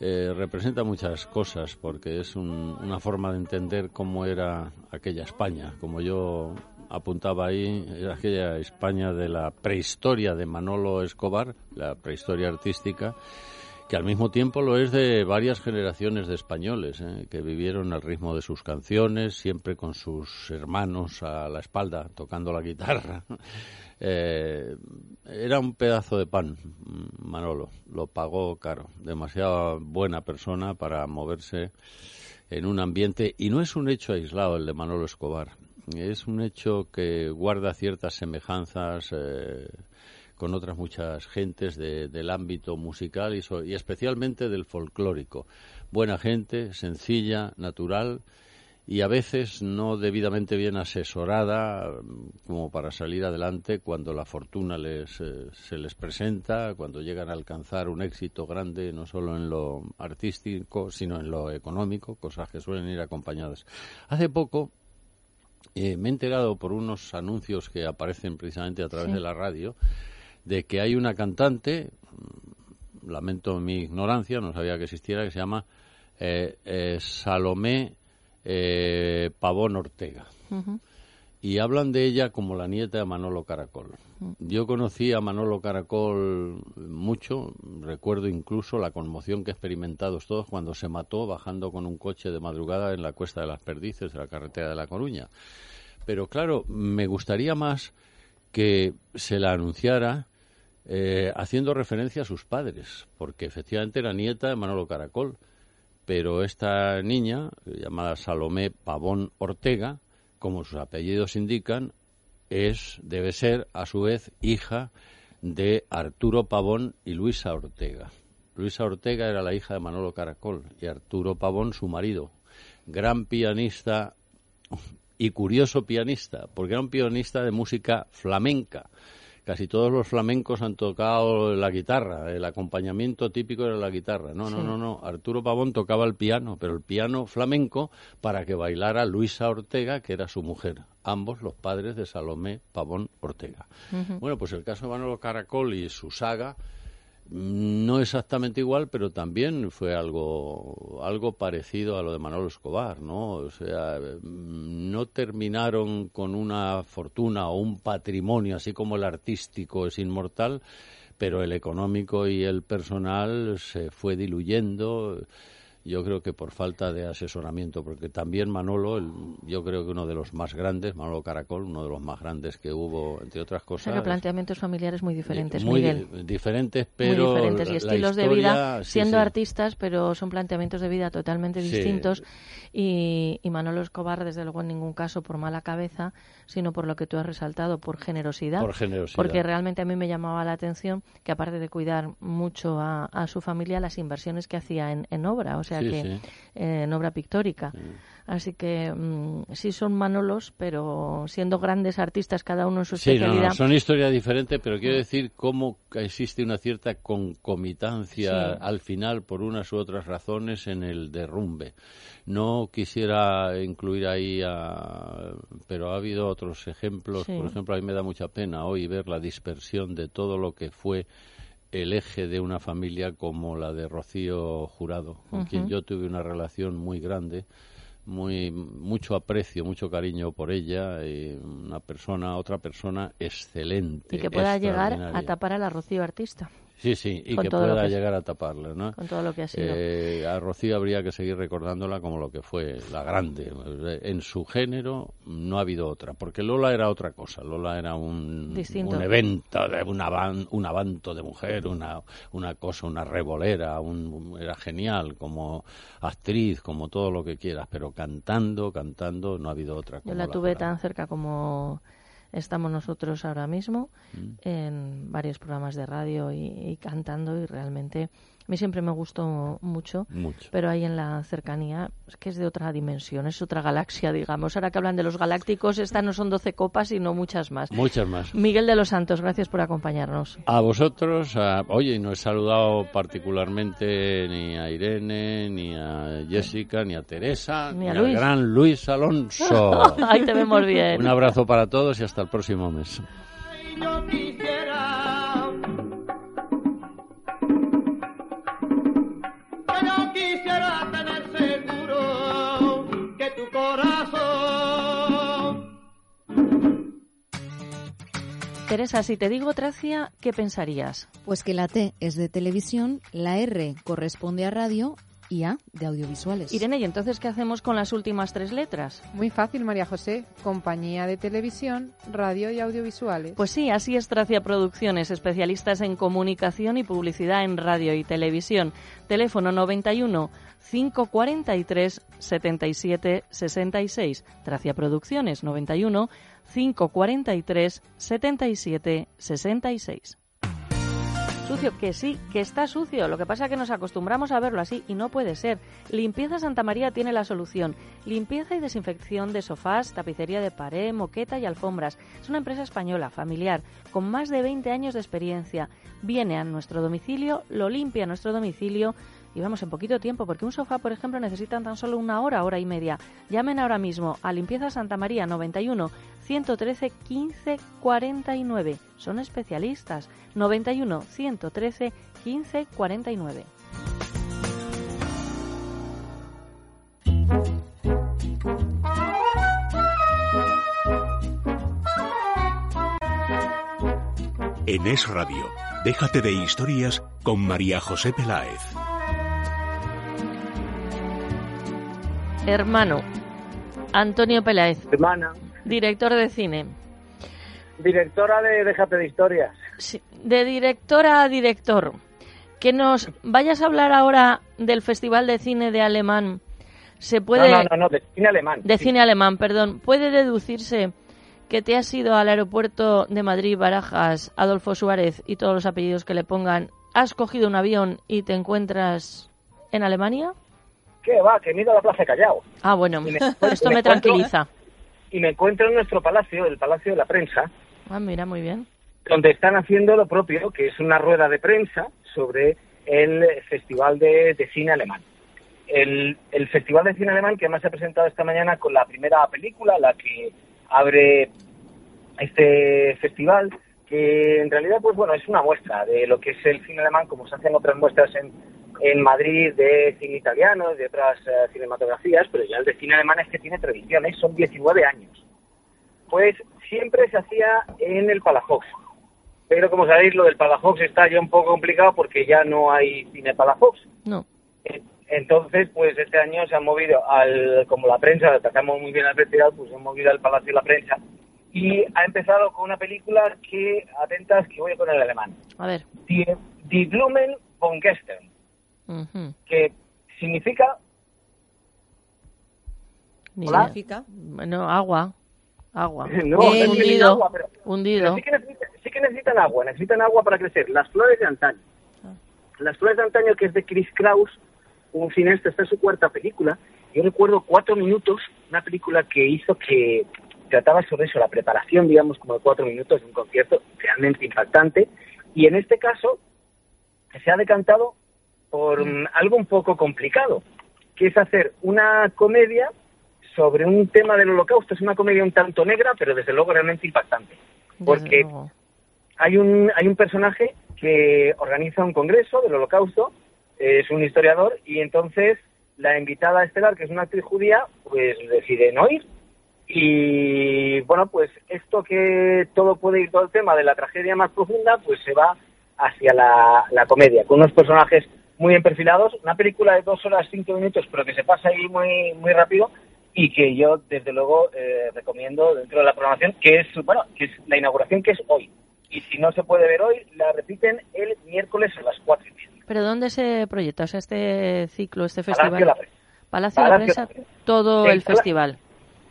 eh, representa muchas cosas porque es un- una forma de entender cómo era aquella España. Como yo apuntaba ahí, era aquella España de la prehistoria de Manolo Escobar, la prehistoria artística, que al mismo tiempo lo es de varias generaciones de españoles ¿eh? que vivieron al ritmo de sus canciones, siempre con sus hermanos a la espalda tocando la guitarra. Eh, era un pedazo de pan, Manolo, lo pagó caro, demasiado buena persona para moverse en un ambiente y no es un hecho aislado el de Manolo Escobar, es un hecho que guarda ciertas semejanzas eh, con otras muchas gentes de- del ámbito musical y, so- y especialmente del folclórico. Buena gente, sencilla, natural y a veces no debidamente bien asesorada mm, como para salir adelante cuando la fortuna les, eh, se les presenta, cuando llegan a alcanzar un éxito grande no solo en lo artístico sino en lo económico, cosas que suelen ir acompañadas. Hace poco eh, me he enterado por unos anuncios que aparecen precisamente a través Sí. de la radio de que hay una cantante, mm, lamento mi ignorancia, no sabía que existiera, que se llama eh, eh, Salomé eh, Pavón Ortega. Y hablan de ella como la nieta de Manolo Caracol. Yo conocí a Manolo Caracol mucho, recuerdo incluso la conmoción que experimentados todos cuando se mató bajando con un coche de madrugada en la Cuesta de las Perdices de la carretera de La Coruña. Pero claro, me gustaría más que se la anunciara eh, haciendo referencia a sus padres, porque efectivamente era nieta de Manolo Caracol, pero esta niña, llamada Salomé Pavón Ortega, como sus apellidos indican, es, debe ser, a su vez, hija de Arturo Pavón y Luisa Ortega. Luisa Ortega era la hija de Manolo Caracol y Arturo Pavón su marido. Gran pianista y curioso pianista, porque era un pianista de música flamenca. Casi todos los flamencos han tocado la guitarra, el acompañamiento típico era la guitarra. No, no, Sí. no, no. Arturo Pavón tocaba el piano, pero el piano flamenco para que bailara Luisa Ortega, que era su mujer. Ambos los padres de Salomé Pavón Ortega. Bueno, pues el caso de Manolo Caracol y su saga no exactamente igual, pero también fue algo algo parecido a lo de Manolo Escobar, ¿no? O sea, mm, no terminaron con una fortuna o un patrimonio, así como el artístico es inmortal, pero el económico y el personal se fue diluyendo. Yo creo que por falta de asesoramiento, porque también Manolo, el- yo creo que uno de los más grandes, Manolo Caracol, uno de los más grandes que hubo, entre otras O cosas. sea, que planteamientos familiares muy diferentes, muy Miguel. di- diferentes, pero muy diferentes y estilos de vida, sí, siendo sí. artistas, pero son planteamientos de vida totalmente Sí. distintos. Y, y Manolo Escobar, desde luego, en ningún caso por mala cabeza, sino por lo que tú has resaltado, por generosidad. Por generosidad. Porque realmente a mí me llamaba la atención que, aparte de cuidar mucho a, a su familia, las inversiones que hacía en, en obra, o sea, Sí, que sí. eh, en obra pictórica. Así que mm, sí son Manolos, pero siendo grandes artistas cada uno en su Sí, no, no, especialidad. son historias diferentes, pero quiero decir cómo existe una cierta concomitancia al final por unas u otras razones en el derrumbe. No quisiera incluir ahí a... pero ha habido otros ejemplos. Por ejemplo, a mí me da mucha pena hoy ver la dispersión de todo lo que fue el eje de una familia como la de Rocío Jurado, con quien yo tuve una relación muy grande muy mucho aprecio, mucho cariño por ella, y una persona, otra persona excelente. y que pueda llegar a tapar a la Rocío artista. Sí, sí, y que pueda que- llegar a taparla, ¿no? con todo lo que ha sido. Eh, a Rocío habría que seguir recordándola como lo que fue, la grande. En su género no ha habido otra, porque Lola era otra cosa. Lola era un, Distinto. un evento, de una van- un avanto de mujer, una, una cosa, una revolera, un, era genial como actriz, como todo lo que quieras, pero cantando, cantando, no ha habido otra. Yo como la la tuve tan cerca como estamos nosotros ahora mismo Mm. en varios programas de radio y, y cantando y realmente a mí siempre me gustó mucho, Mucho. pero ahí en la cercanía es que es de otra dimensión, es otra galaxia, digamos. Ahora que hablan de los galácticos, estas no son 12 copas, sino muchas más. Muchas más. Miguel de los Santos, gracias por acompañarnos. A vosotros, a- oye, no he saludado particularmente ni a Irene, ni a Jessica, ni a Teresa, Ni ni, a al Luis. gran Luis Alonso. Ahí te vemos bien. Un abrazo para todos y hasta el próximo mes. Teresa, si te digo Tracia, ¿qué pensarías? Pues que la T es de televisión, la R corresponde a radio y A de audiovisuales. Irene, ¿y entonces qué hacemos con las últimas tres letras? Muy fácil, María José. Compañía de televisión, radio y audiovisuales. Pues sí, así es Tracia Producciones, especialistas en comunicación y publicidad en radio y televisión. Teléfono 91 543 77 66. Tracia Producciones 91 543 77 66. Sucio, que sí, que está sucio. Lo que pasa es que nos acostumbramos a verlo así y no puede ser. Limpieza Santa María tiene la solución. Limpieza y desinfección de sofás, tapicería de pared, moqueta y alfombras. Es una empresa española, familiar, con más de 20 años de experiencia. Viene a nuestro domicilio, lo limpia a nuestro domicilio y vamos en poquito tiempo, porque un sofá, por ejemplo, necesitan tan solo una hora, hora y media. Llamen ahora mismo a Limpieza Santa María 91 113 15 49. Son especialistas. 91 113 15 49. En Es Radio, déjate de historias con María José Peláez. Hermano, Antonio Peláez. Hermana. Director de cine. Directora de Déjate de Historias. Sí, de directora a director. Que nos vayas a hablar ahora del Festival de Cine de Alemán. Se puede... No, no, no, no, de cine alemán. De sí. cine alemán, perdón. ¿Puede deducirse que te has ido al aeropuerto de Madrid, Barajas, Adolfo Suárez y todos los apellidos que le pongan? ¿Has cogido un avión y te encuentras en Alemania? ¿Qué va? Que me he ido a la Plaza de Callao. Ah, bueno, me- esto me tranquiliza. Y me encuentro en nuestro palacio, el Palacio de la Prensa, Ah, mira, muy bien. donde están haciendo lo propio, que es una rueda de prensa sobre el Festival de, de Cine Alemán. El, el Festival de Cine Alemán que además se ha presentado esta mañana con la primera película, la que abre este festival, que en realidad, pues bueno, es una muestra de lo que es el cine alemán, como se hacen otras muestras en, en Madrid de cine italiano, de otras eh, cinematografías, pero ya el de cine alemán es que tiene tradiciones, son 19 años. Pues siempre se hacía en el Palafox. Pero como sabéis, lo del Palafox está ya un poco complicado porque ya no hay cine Palafox. No. Entonces, pues este año se han movido al, como la prensa, tratamos muy bien al festival, pues se han movido al Palacio de la Prensa. Y ha empezado con una película que, atentas, que voy a poner en alemán. A ver. Die, Die Blumen von Gestern, Que significa Ni Hola. idea. Bueno, agua. Agua. No, no hundido. agua, pero- hundido. Pero sí que, necesitan, sí que necesitan agua, necesitan agua para crecer. Las flores de antaño. Las flores de antaño, que es de Chris Kraus, un cineasta, esta es su cuarta película. Yo recuerdo cuatro minutos, una película que hizo que trataba sobre eso, la preparación, digamos, como de cuatro minutos de un concierto realmente impactante. Y en este caso, se ha decantado por mm, algo un poco complicado, que es hacer una comedia sobre un tema del holocausto. Es una comedia un tanto negra, pero desde luego realmente impactante. Porque hay un, hay un personaje que organiza un congreso del holocausto, es un historiador, y entonces la invitada estelar, que es una actriz judía, pues decide no ir. Y bueno, pues esto que todo puede ir, todo el tema de la tragedia más profunda, pues se va hacia la, la comedia, con unos personajes muy bien perfilados. Una película de dos horas, cinco minutos, pero que se pasa ahí muy, muy rápido y que yo, desde luego, eh, recomiendo dentro de la programación, que es, bueno, que es la inauguración que es hoy. Y si no se puede ver hoy, la repiten el miércoles a las cuatro y media. ¿Pero dónde se proyecta? O sea, este ciclo, este Palacio festival. de la Prensa. Palacio de la Palacio de la Prensa, todo El festival.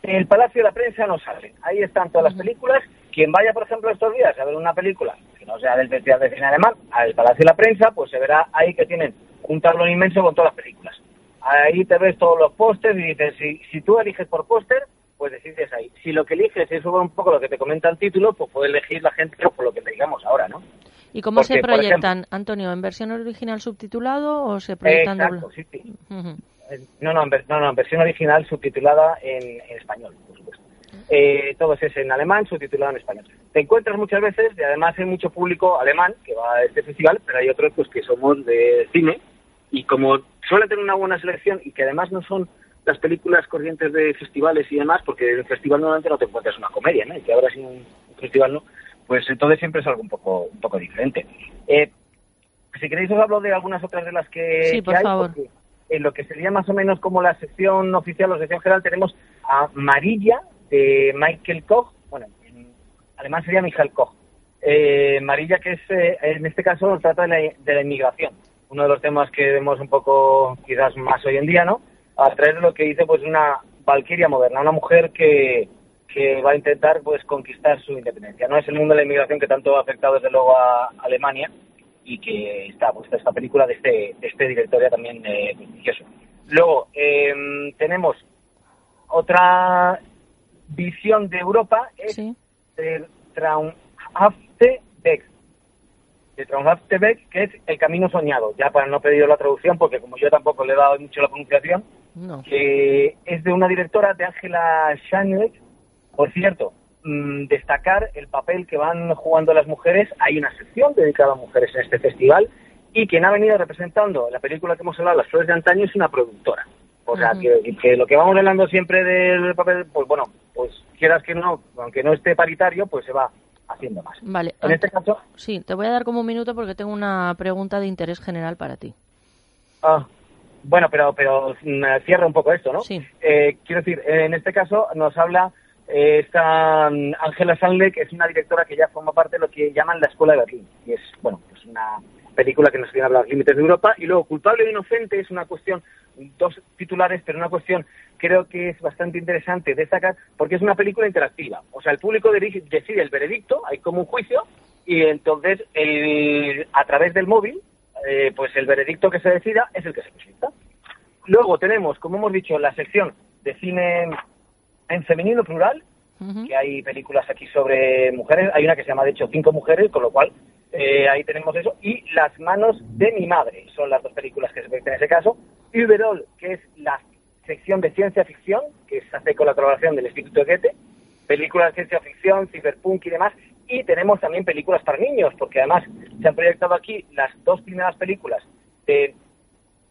En el Palacio de la Prensa no sale. Ahí están todas las películas. Quien vaya, por ejemplo, estos días a ver una película que no sea del Festival de Cine Alemán, al Palacio de la Prensa, pues se verá ahí que tienen un tablón inmenso con todas las películas. Ahí te ves todos los pósters y dices, si, si tú eliges por póster, pues decides ahí. Si lo que eliges es un poco lo que te comenta el título, pues puede elegir la gente por lo que te digamos ahora, ¿no? ¿Y cómo se Porque, proyectan, Antonio? ¿En versión original subtitulado o se proyectan Exacto, sí, sí. Eh, No, no, en, no, no, en versión original subtitulada en, en español, por supuesto. Eh, todo es en alemán, subtitulado en español. Te encuentras muchas veces, y además hay mucho público alemán que va a este festival, pero hay otros pues que somos de cine, y como suele tener una buena selección, y que además no son las películas corrientes de festivales y demás, porque en el festival normalmente no te encuentras una comedia, ¿no? Y que ahora sí un festival no, pues entonces siempre es algo un poco, un poco diferente. Eh, si queréis os hablo de algunas otras de las que, Sí, que por hay, favor. porque en lo que sería más o menos como la sección oficial o sección general tenemos a Marilla de Michael Koch, bueno, en alemán sería Michael Koch. Eh, Marilla que es, eh, en este caso nos trata de la, de la inmigración, uno de los temas que vemos un poco quizás más hoy en día, ¿no? A través de lo que dice pues una valquiria moderna, una mujer que, que va a intentar pues conquistar su independencia. No es el mundo de la inmigración que tanto ha afectado desde luego a Alemania y que está puesta esta película de este, de este director también eh, prestigioso. Luego eh, tenemos otra visión de Europa es de Traumhafte Weg. De que es El Camino Soñado. Ya para no pedir la traducción, porque como yo tampoco le he dado mucho la pronunciación, No. que es de una directora de Angela Schanleck. Por cierto, mm, destacar el papel que van jugando las mujeres. Hay una sección dedicada a mujeres en este festival y quien ha venido representando la película que hemos hablado, Las Flores de Antaño, es una productora. O sea, que, que lo que vamos hablando siempre del papel, pues bueno, pues quieras que no, aunque no esté paritario, pues se va haciendo más. Vale. En este caso, Sí, te voy a dar como un minuto porque tengo una pregunta de interés general para ti. Ah, bueno, pero pero mm, cierra un poco esto, ¿no? Sí. Eh, quiero decir, en este caso nos habla eh, esta mm, Angela Sandler, que es una directora que ya forma parte de lo que llaman la Escuela de Berlín. Y es, bueno, pues una película que nos viene a los límites de Europa. Y luego, Culpable e Inocente es una cuestión, dos titulares, pero una cuestión creo que es bastante interesante destacar porque es una película interactiva. O sea, el público decide el veredicto, hay como un juicio, y entonces el- a través del móvil eh, pues el veredicto que se decida es el que se presenta. Luego tenemos, como hemos dicho, la sección de cine en femenino plural, que hay películas aquí sobre mujeres, hay una que se llama de hecho Cinco Mujeres, con lo cual eh, ahí tenemos eso, y Las manos de mi madre, son las dos películas que se ven en ese caso, Überall, que es la sección de ciencia ficción, que se hace con la colaboración del Instituto de Goethe, películas de ciencia ficción, cyberpunk y demás, y tenemos también películas para niños, porque además se han proyectado aquí las dos primeras películas de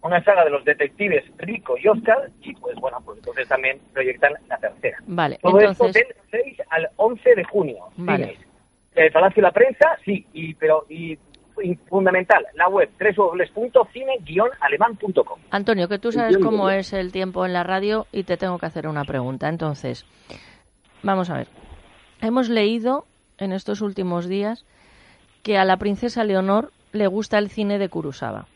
una saga de los detectives Rico y Oscar, y pues bueno, pues entonces también proyectan la tercera. Vale, Todo entonces... esto del 6 al 11 de junio. Vale. Cines. El Palacio de la Prensa, sí, y pero y, y fundamental, la web www.cine-alemán.com. Antonio, que tú sabes cómo es el tiempo en la radio y te tengo que hacer una pregunta. Entonces, vamos a ver. Hemos leído en estos últimos días que a la princesa Leonor le gusta el cine de Kurosawa.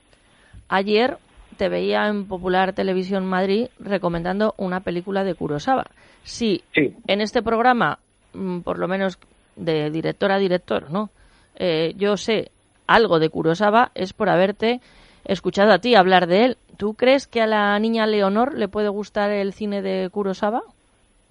Ayer te veía en Popular Televisión Madrid recomendando una película de Kurosawa. Si en este programa, mm, por lo menos de director a director, ¿no? Eh, yo sé algo de Kurosawa es por haberte escuchado a ti hablar de él. ¿Tú crees que a la niña Leonor le puede gustar el cine de Kurosawa?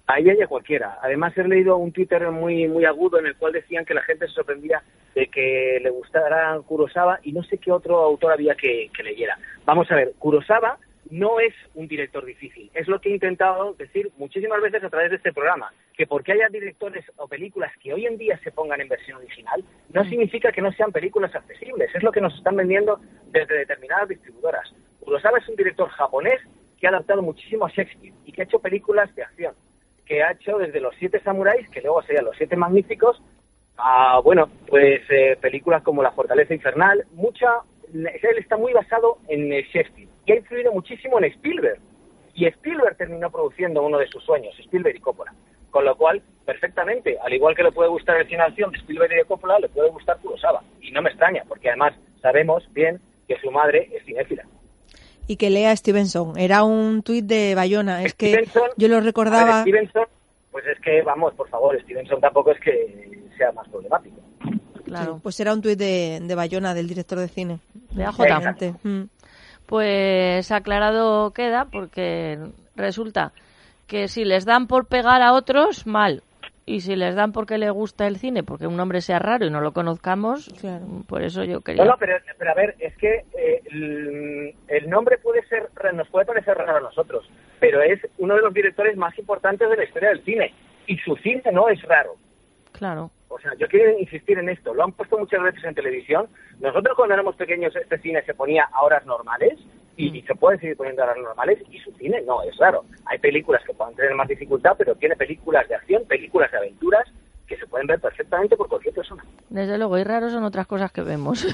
Ahí hay a cualquiera. Además, he leído un Twitter muy muy agudo en el cual decían que la gente se sorprendía de que le gustara Kurosawa y no sé qué otro autor había que, que leyera. Vamos a ver, Kurosawa no es un director difícil. Es lo que he intentado decir muchísimas veces a través de este programa, que porque haya directores o películas que hoy en día se pongan en versión original, no significa que no sean películas accesibles. Es lo que nos están vendiendo desde determinadas distribuidoras. Kurosawa es un director japonés que ha adaptado muchísimo a Shakespeare y que ha hecho películas de acción que ha hecho desde Los Siete Samuráis, que luego serían Los Siete Magníficos, a, bueno, pues eh, películas como La Fortaleza Infernal. Mucha, él está muy basado en Shakespeare y ha influido muchísimo en Spielberg. Y Spielberg terminó produciendo uno de sus sueños, Spielberg y Coppola. Con lo cual, perfectamente, al igual que le puede gustar el cine acción de Spielberg y de Coppola, le puede gustar Kurosawa. Y no me extraña, porque además sabemos bien que su madre es cinéfila. Y que lea Stevenson. Era un tuit de Bayona. Es que Stevenson, yo lo ver, recordaba. Stevenson, pues es que, vamos, por favor, Stevenson tampoco es que sea más problemático. Sí, pues era un tuit de, de Bayona, del director de cine. De AJ. Mm. Pues aclarado queda porque resulta que si les dan por pegar a otros, mal. Y si les dan porque le gusta el cine, porque un hombre sea raro y no lo conozcamos, por eso yo quería... No, no, pero, pero a ver, es que eh, el, el nombre puede ser, nos puede parecer raro a nosotros, pero es uno de los directores más importantes de la historia del cine. Y su cine no es raro. Claro. O sea, yo quiero insistir en esto. Lo han puesto muchas veces en televisión. Nosotros cuando éramos pequeños este cine se ponía a horas normales y se puede seguir poniendo a horas normales y su cine no es raro. Hay películas que pueden tener más dificultad, pero tiene películas de acción, películas de aventuras que se pueden ver perfectamente por cualquier persona. Desde luego, y raros son otras cosas que vemos.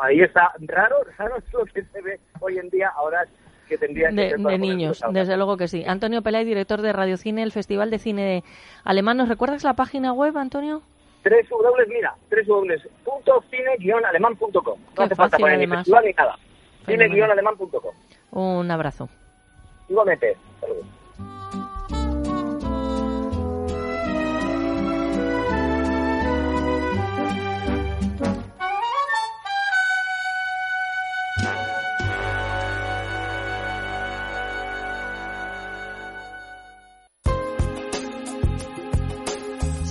Ahí está, raro, raro es lo que se ve hoy en día, ahora que tendría que de, ser niños, desde luego que sí. Antonio Pelay, director de Radio Cine, el Festival de Cine Alemán. ¿Nos recuerdas la página web, Antonio? Tres W, mira, tres W, punto cine-alemán.com. No hace falta poner ni festival ni nada. Cine-alemán.com. Un abrazo. Igualmente. Saludos.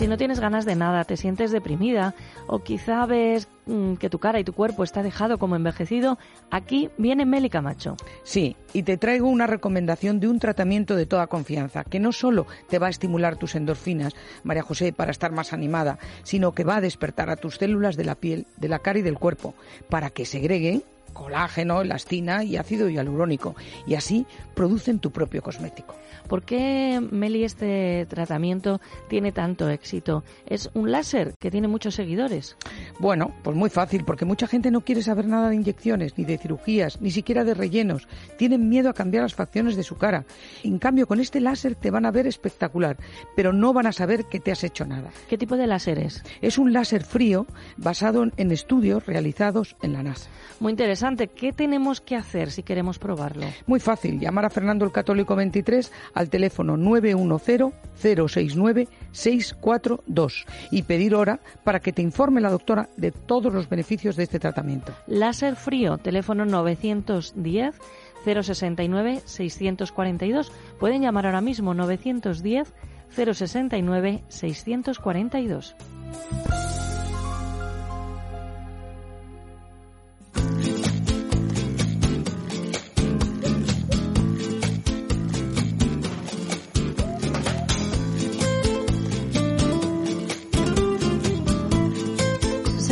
Si no tienes ganas de nada, te sientes deprimida o quizá ves mm, que tu cara y tu cuerpo está dejado como envejecido, aquí viene Meli Camacho. Sí, y te traigo una recomendación de un tratamiento de toda confianza, que no solo te va a estimular tus endorfinas, María José, para estar más animada, sino que va a despertar a tus células de la piel, de la cara y del cuerpo, para que segreguen colágeno, elastina y ácido hialurónico, y así producen tu propio cosmético. ¿Por qué, Meli, este tratamiento tiene tanto éxito? Es un láser que tiene muchos seguidores. Bueno, pues muy fácil, porque mucha gente no quiere saber nada de inyecciones, ni de cirugías, ni siquiera de rellenos. Tienen miedo a cambiar las facciones de su cara. En cambio, con este láser te van a ver espectacular, pero no van a saber que te has hecho nada. ¿Qué tipo de láser es? Es un láser frío basado en estudios realizados en la NASA. Muy interesante. ¿Qué tenemos que hacer si queremos probarlo? Muy fácil, llamar a Fernando el Católico 23 al teléfono 910-069-642 y pedir hora para que te informe la doctora de todos los beneficios de este tratamiento. Láser frío, teléfono 910 069 642. Pueden llamar ahora mismo 910 069 642.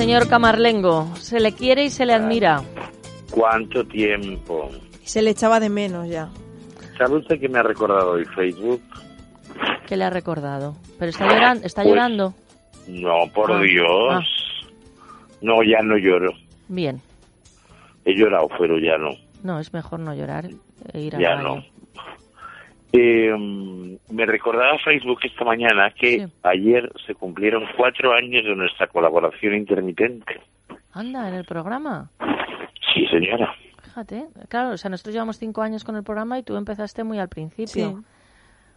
Señor Camarlengo, se le quiere y se le admira. ¿Cuánto tiempo? Se le echaba de menos ya. ¿Sabe usted que me ha recordado hoy Facebook? ¿Qué le ha recordado? Pero está llorando. Está Pues- llorando. No, por Ah, Dios. No, ya no lloro. Bien. He llorado, pero ya no. No, es mejor no llorar e ir a Ya no. Eh, me recordaba Facebook esta mañana que ayer se cumplieron cuatro años de nuestra colaboración intermitente. Anda, en el programa. Sí, señora. Fíjate. Claro, o sea, nosotros llevamos cinco años con el programa y tú empezaste muy al principio.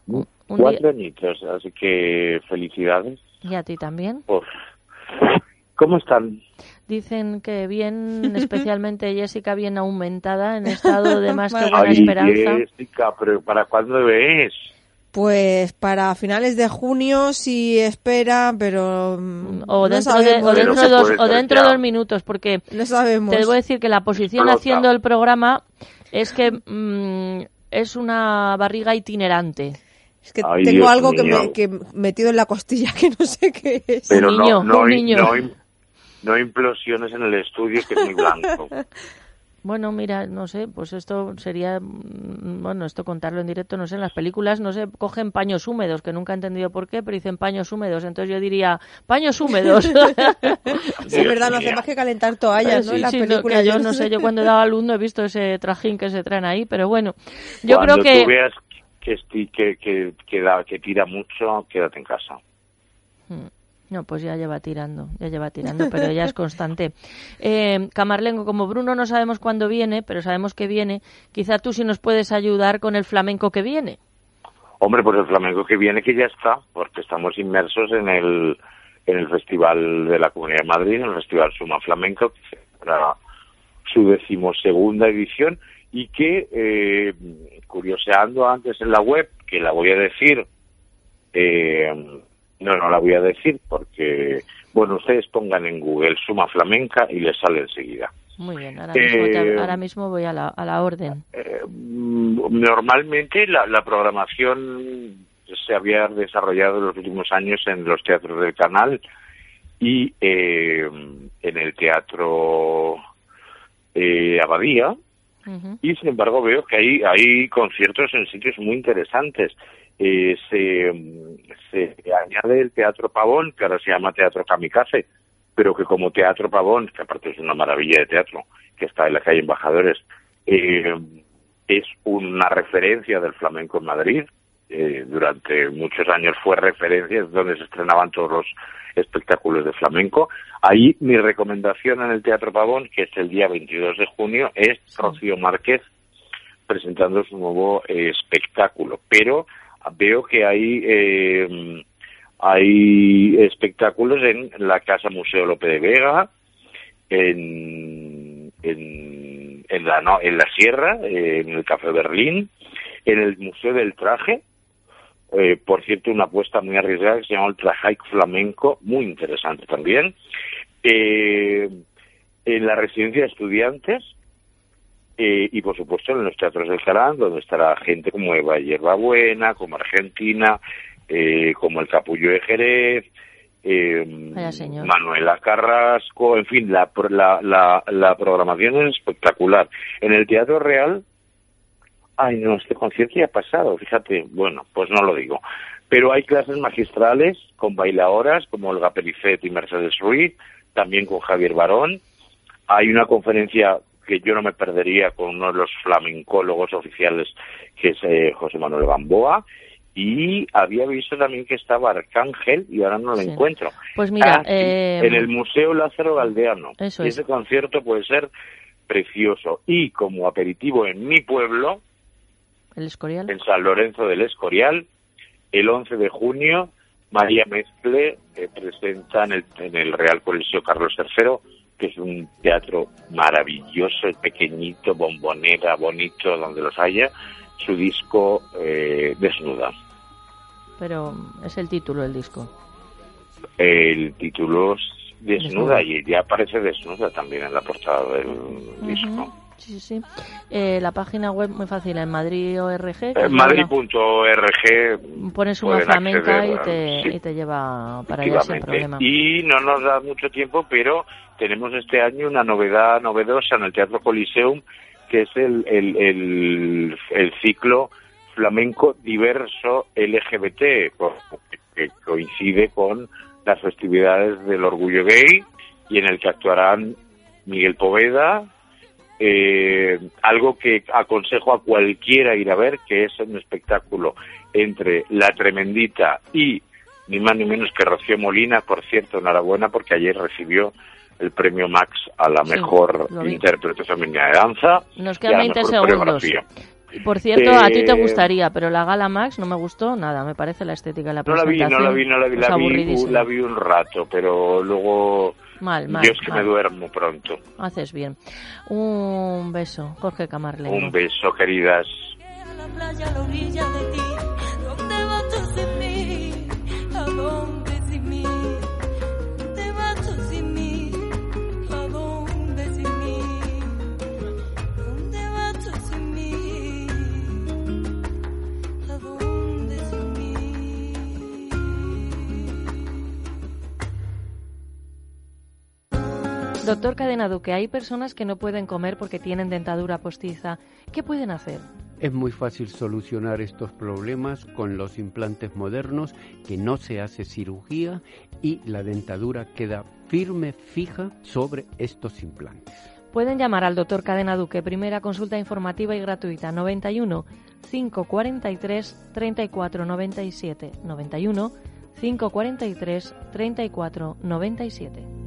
Un Cuatro añitos, así que felicidades. Y a ti también. Por... ¿Cómo están? Dicen que bien, especialmente Jessica, bien aumentada, en estado de más que buena Ay, esperanza. Jessica, pero ¿para cuándo ves? Pues para finales de junio si espera, pero mm, O no dentro, de, o dentro, dos, o dentro de dos minutos, porque No sabemos. te debo decir que la posición Explota. haciendo el programa es que mm, es una barriga itinerante. Es que Ay, tengo Dios algo que, me, que metido en la costilla que no sé qué es. Pero no, no, un im- niño. no im- no implosiones en el estudio que es muy blanco. Bueno, mira, no sé, pues esto sería, mm, bueno, esto contarlo en directo, no sé, en las películas no se cogen paños húmedos, que nunca he entendido por qué, pero dicen paños húmedos, entonces yo diría, paños húmedos. Sí, es verdad, no hace más que calentar toallas, ¿no? Sí, en las sí, no, películas. que yo no sé, yo cuando he dado alumno he visto ese trajín que se traen ahí, pero bueno, yo Cuando creo que... tú veas que, que, que, que, da- que tira mucho, quédate en casa. Mm. No, pues ya lleva tirando, ya lleva tirando, pero ya es constante. Eh, Camarlengo, como Bruno no sabemos cuándo viene, pero sabemos que viene, quizá tú sí nos puedes ayudar con el flamenco que viene. Hombre, pues el flamenco que viene que ya está, porque estamos inmersos en el, en el Festival de la Comunidad de Madrid, el Festival Suma Flamenco, que será su decimosegunda edición, y que, eh, curioseando antes en la web, que la voy a decir, eh, no, no la voy a decir, porque, bueno, ustedes pongan en Google Suma Flamenca y les sale enseguida. Muy bien, ahora mismo, te- Eh, ahora mismo voy a la, a la orden. Mm, Normalmente la, la programación se había desarrollado en los últimos años en los teatros del canal y eh, en el teatro eh, Abadía y sin embargo veo que hay, hay conciertos en sitios muy interesantes eh, se, se añade el Teatro Pavón, que ahora se llama Teatro Kamikaze, pero que como Teatro Pavón, que aparte es una maravilla de teatro, que está en la calle Embajadores, eh, es una referencia del flamenco en Madrid. Eh, durante muchos años fue referencia, es donde se estrenaban todos los espectáculos de flamenco. Ahí mi recomendación en el Teatro Pavón, que es el día 22 de junio, es Rocío Márquez presentando su nuevo eh, espectáculo. Pero veo que hay eh, hay espectáculos en la Casa Museo Lope de Vega, en, en, la, no, en la Sierra, eh, en el Café Berlín, en el Museo del Traje, eh, por cierto, una apuesta muy arriesgada que se llama el Trajaic Flamenco, muy interesante también. Eh, en la residencia de estudiantes eh, y, por supuesto, en los teatros del Carán, donde estará gente como Eva Hierbabuena, como Argentina, eh, como el Capullo de Jerez, eh, Manuela Carrasco, en fin, la, la, la, la programación es espectacular. En el Teatro Real Ay, no, este concierto ya ha pasado, fíjate. Bueno, pues no lo digo. Pero hay clases magistrales con bailadoras como Olga Pericet y Mercedes Ruiz, también con Javier Barón. Hay una conferencia que yo no me perdería con uno de los flamencólogos oficiales, que es eh, José Manuel Gamboa. Y había visto también que estaba Arcángel y ahora no lo encuentro. Pues mira, Ah, eh, en el Museo Lázaro Galdeano. Eso es. ese concierto puede ser precioso. Y como aperitivo en mi pueblo, el Escorial. en San Lorenzo del Escorial, el 11 de junio, María Mezcle eh, presenta en el, en el Real Coliseo Carlos III, que es un teatro maravilloso, pequeñito, bombonera, bonito, donde los haya, su disco eh, Desnuda. Pero es el título del disco. El título es Desnuda Desnuda. y ya aparece desnuda también en la portada del disco. Sí, sí, sí. Eh, la página web muy fácil, en Madrid ORG. que es la- Madrid.org Pones una flamenca y te, sí. y te lleva para allá sin problema. Y no nos da mucho tiempo, pero tenemos este año una novedad novedosa en el Teatro Coliseum, que es el, el, el, el ciclo flamenco diverso LGBT, que coincide con las festividades del orgullo gay y en el que actuarán Miguel Poveda, eh, algo que aconsejo a cualquiera ir a ver, que es un espectáculo entre La Tremendita y ni más ni menos que Rocío Molina, por cierto, enhorabuena porque ayer recibió el premio Max a la Sí, mejor intérprete femenina de danza. Nos quedan a la 20 mejor segundos. por cierto, a ti te Eh, gustaría, pero la Gala Max no me gustó nada. Me parece la estética de la No la vi, presentación. no la vi, no la vi, la vi, la vi un rato, pero luego Mal, mal, yo es que mal. me duermo pronto. Haces bien. Un beso, Jorge Camarlengo. Un beso, queridas. la playa a la orilla de ti. ¿Dónde vas tú sin mí? ¿A dónde Doctor Cadena Duque, hay personas que no pueden comer porque tienen dentadura postiza. ¿Qué pueden hacer? Es muy fácil solucionar estos problemas con los implantes modernos, que no se hace cirugía y la dentadura queda firme, fija sobre estos implantes. Pueden llamar al doctor Cadena Duque, primera consulta informativa y gratuita, 91 543 34 97. 91 543 34 97.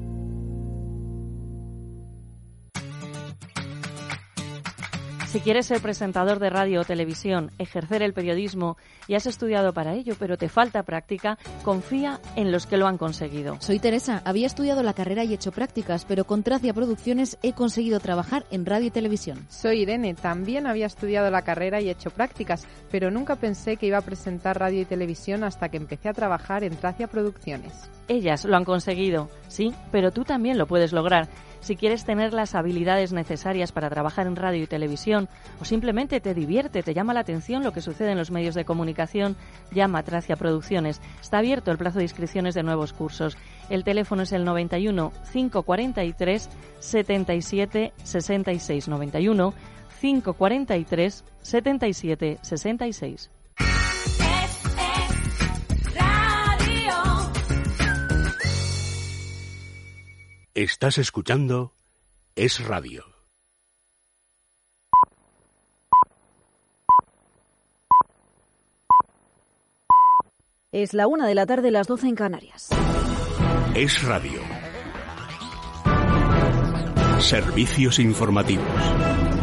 Si quieres ser presentador de radio o televisión, ejercer el periodismo y has estudiado para ello, pero te falta práctica, confía en los que lo han conseguido. Soy Teresa, había estudiado la carrera y hecho prácticas, pero con Tracia Producciones he conseguido trabajar en radio y televisión. Soy Irene, también había estudiado la carrera y hecho prácticas, pero nunca pensé que iba a presentar radio y televisión hasta que empecé a trabajar en Tracia Producciones. Ellas lo han conseguido, sí, pero tú también lo puedes lograr. Si quieres tener las habilidades necesarias para trabajar en radio y televisión, o simplemente te divierte, te llama la atención lo que sucede en los medios de comunicación, llama a Tracia Producciones. Está abierto el plazo de inscripciones de nuevos cursos. El teléfono es el 91 543 77 66 91 543 77 66. Estás escuchando Es Radio. Es la una de la tarde, las doce en Canarias. Es Radio. Servicios informativos.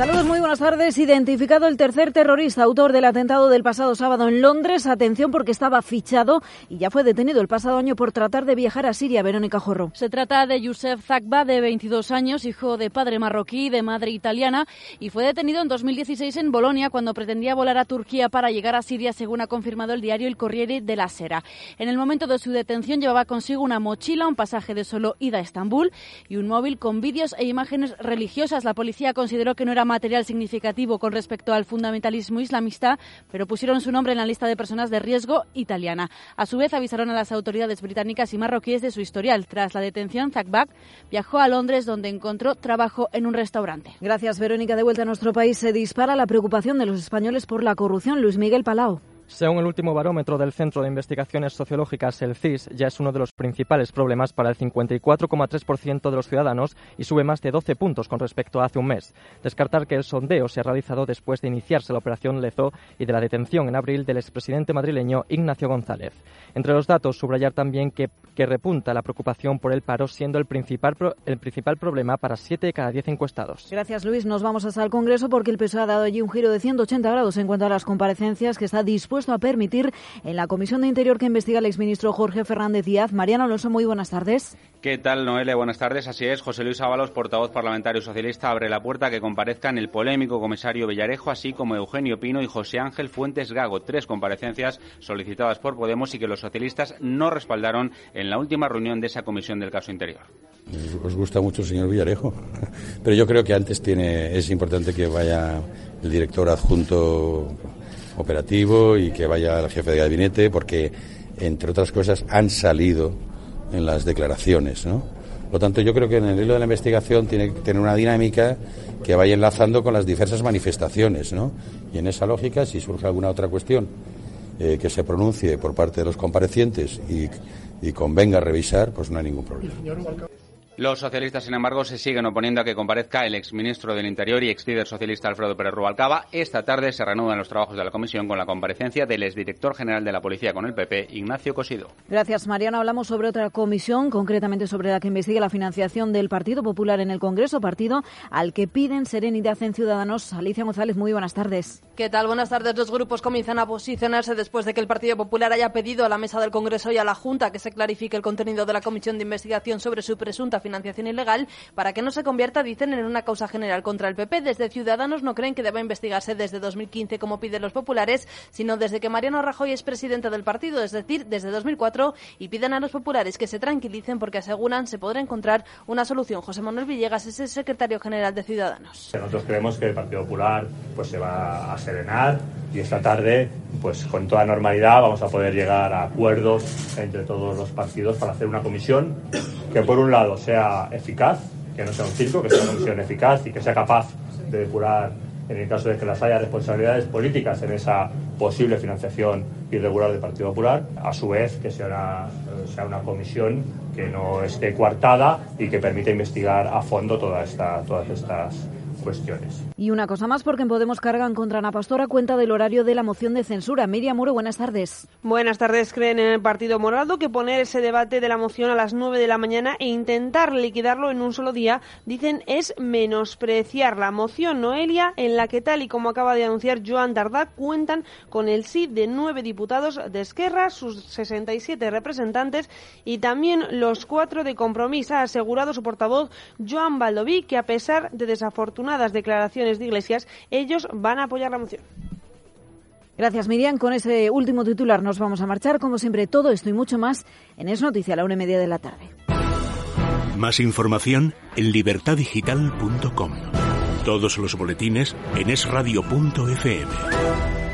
Saludos, muy buenas tardes. Identificado el tercer terrorista autor del atentado del pasado sábado en Londres. Atención porque estaba fichado y ya fue detenido el pasado año por tratar de viajar a Siria. Verónica Jorro. Se trata de Youssef Zakba, de 22 años, hijo de padre marroquí y de madre italiana, y fue detenido en 2016 en Bolonia cuando pretendía volar a Turquía para llegar a Siria, según ha confirmado el diario El Corriere de la Sera. En el momento de su detención llevaba consigo una mochila, un pasaje de solo ida a Estambul y un móvil con vídeos e imágenes religiosas. La policía consideró que no era material significativo con respecto al fundamentalismo islamista, pero pusieron su nombre en la lista de personas de riesgo italiana. A su vez, avisaron a las autoridades británicas y marroquíes de su historial. Tras la detención, Zakbak viajó a Londres, donde encontró trabajo en un restaurante. Gracias, Verónica. De vuelta a nuestro país, se dispara la preocupación de los españoles por la corrupción. Luis Miguel Palau. Según el último barómetro del Centro de Investigaciones Sociológicas, el CIS ya es uno de los principales problemas para el 54,3% de los ciudadanos y sube más de 12 puntos con respecto a hace un mes. Descartar que el sondeo se ha realizado después de iniciarse la operación Lezo y de la detención en abril del expresidente madrileño Ignacio González. Entre los datos, subrayar también que, que repunta la preocupación por el paro, siendo el principal, pro, el principal problema para 7 de cada 10 encuestados. Gracias, Luis. Nos vamos hasta el Congreso porque el PSOE ha dado allí un giro de 180 grados en cuanto a las comparecencias que está dispuesto a permitir en la Comisión de Interior que investiga el exministro Jorge Fernández Díaz. Mariano Alonso, muy buenas tardes. ¿Qué tal, Noelia? Buenas tardes. Así es, José Luis Ábalos, portavoz parlamentario socialista, abre la puerta a que comparezcan el polémico comisario Villarejo, así como Eugenio Pino y José Ángel Fuentes Gago. Tres comparecencias solicitadas por Podemos y que los socialistas no respaldaron en la última reunión de esa comisión del caso interior. Os gusta mucho el señor Villarejo, pero yo creo que antes tiene, es importante que vaya el director adjunto operativo y que vaya el jefe de gabinete, porque, entre otras cosas, han salido en las declaraciones, ¿no? Por lo tanto, yo creo que en el hilo de la investigación tiene que tener una dinámica que vaya enlazando con las diversas manifestaciones, ¿no? Y en esa lógica, si surge alguna otra cuestión eh, que se pronuncie por parte de los comparecientes y, y convenga revisar, pues no hay ningún problema. Los socialistas, sin embargo, se siguen oponiendo a que comparezca el exministro del Interior y ex líder socialista Alfredo Pérez Rubalcaba. Esta tarde se reanudan los trabajos de la comisión con la comparecencia del exdirector general de la Policía con el PP, Ignacio Cosido. Gracias, Mariano. Hablamos sobre otra comisión, concretamente sobre la que investiga la financiación del Partido Popular en el Congreso, partido al que piden serenidad en Ciudadanos. Alicia González, muy buenas tardes. ¿Qué tal? Buenas tardes. Los grupos comienzan a posicionarse después de que el Partido Popular haya pedido a la mesa del Congreso y a la Junta que se clarifique el contenido de la comisión de investigación sobre su presunta financiación financiación ilegal para que no se convierta, dicen, en una causa general contra el PP. Desde Ciudadanos no creen que deba investigarse desde 2015 como piden los populares, sino desde que Mariano Rajoy es presidente del partido, es decir, desde 2004, y piden a los populares que se tranquilicen porque aseguran se podrá encontrar una solución. José Manuel Villegas es el secretario general de Ciudadanos. Nosotros creemos que el Partido Popular pues se va a serenar y esta tarde, pues con toda normalidad, vamos a poder llegar a acuerdos entre todos los partidos para hacer una comisión que, por un lado, sea eficaz, que no sea un circo, que sea una comisión eficaz y que sea capaz de depurar, en el caso de que las haya responsabilidades políticas en esa posible financiación irregular del Partido Popular, a su vez que sea una, comisión que no esté coartada y que permita investigar a fondo toda esta, todas estas cuestiones. Y una cosa más, porque en Podemos cargan contra Ana Pastora cuenta del horario de la moción de censura. Miriam Muro, buenas tardes. Buenas tardes. Creen en el Partido Morado que poner ese debate de la moción a las 9 de la mañana e intentar liquidarlo en un solo día, dicen, es menospreciar la moción Noelia, en la que, tal y como acaba de anunciar Joan Dardá, cuentan con el sí de nueve diputados de Esquerra, sus 67 representantes y también los cuatro de Compromís. Ha asegurado su portavoz Joan Baldoví que, a pesar de declaraciones de Iglesias, ellos van a apoyar la moción. Gracias, Miriam. Con ese último titular nos vamos a marchar. Como siempre, todo esto y mucho más en Es Noticia a la una y media de la tarde. Más información en libertadigital.com. Todos los boletines en esradio.fm.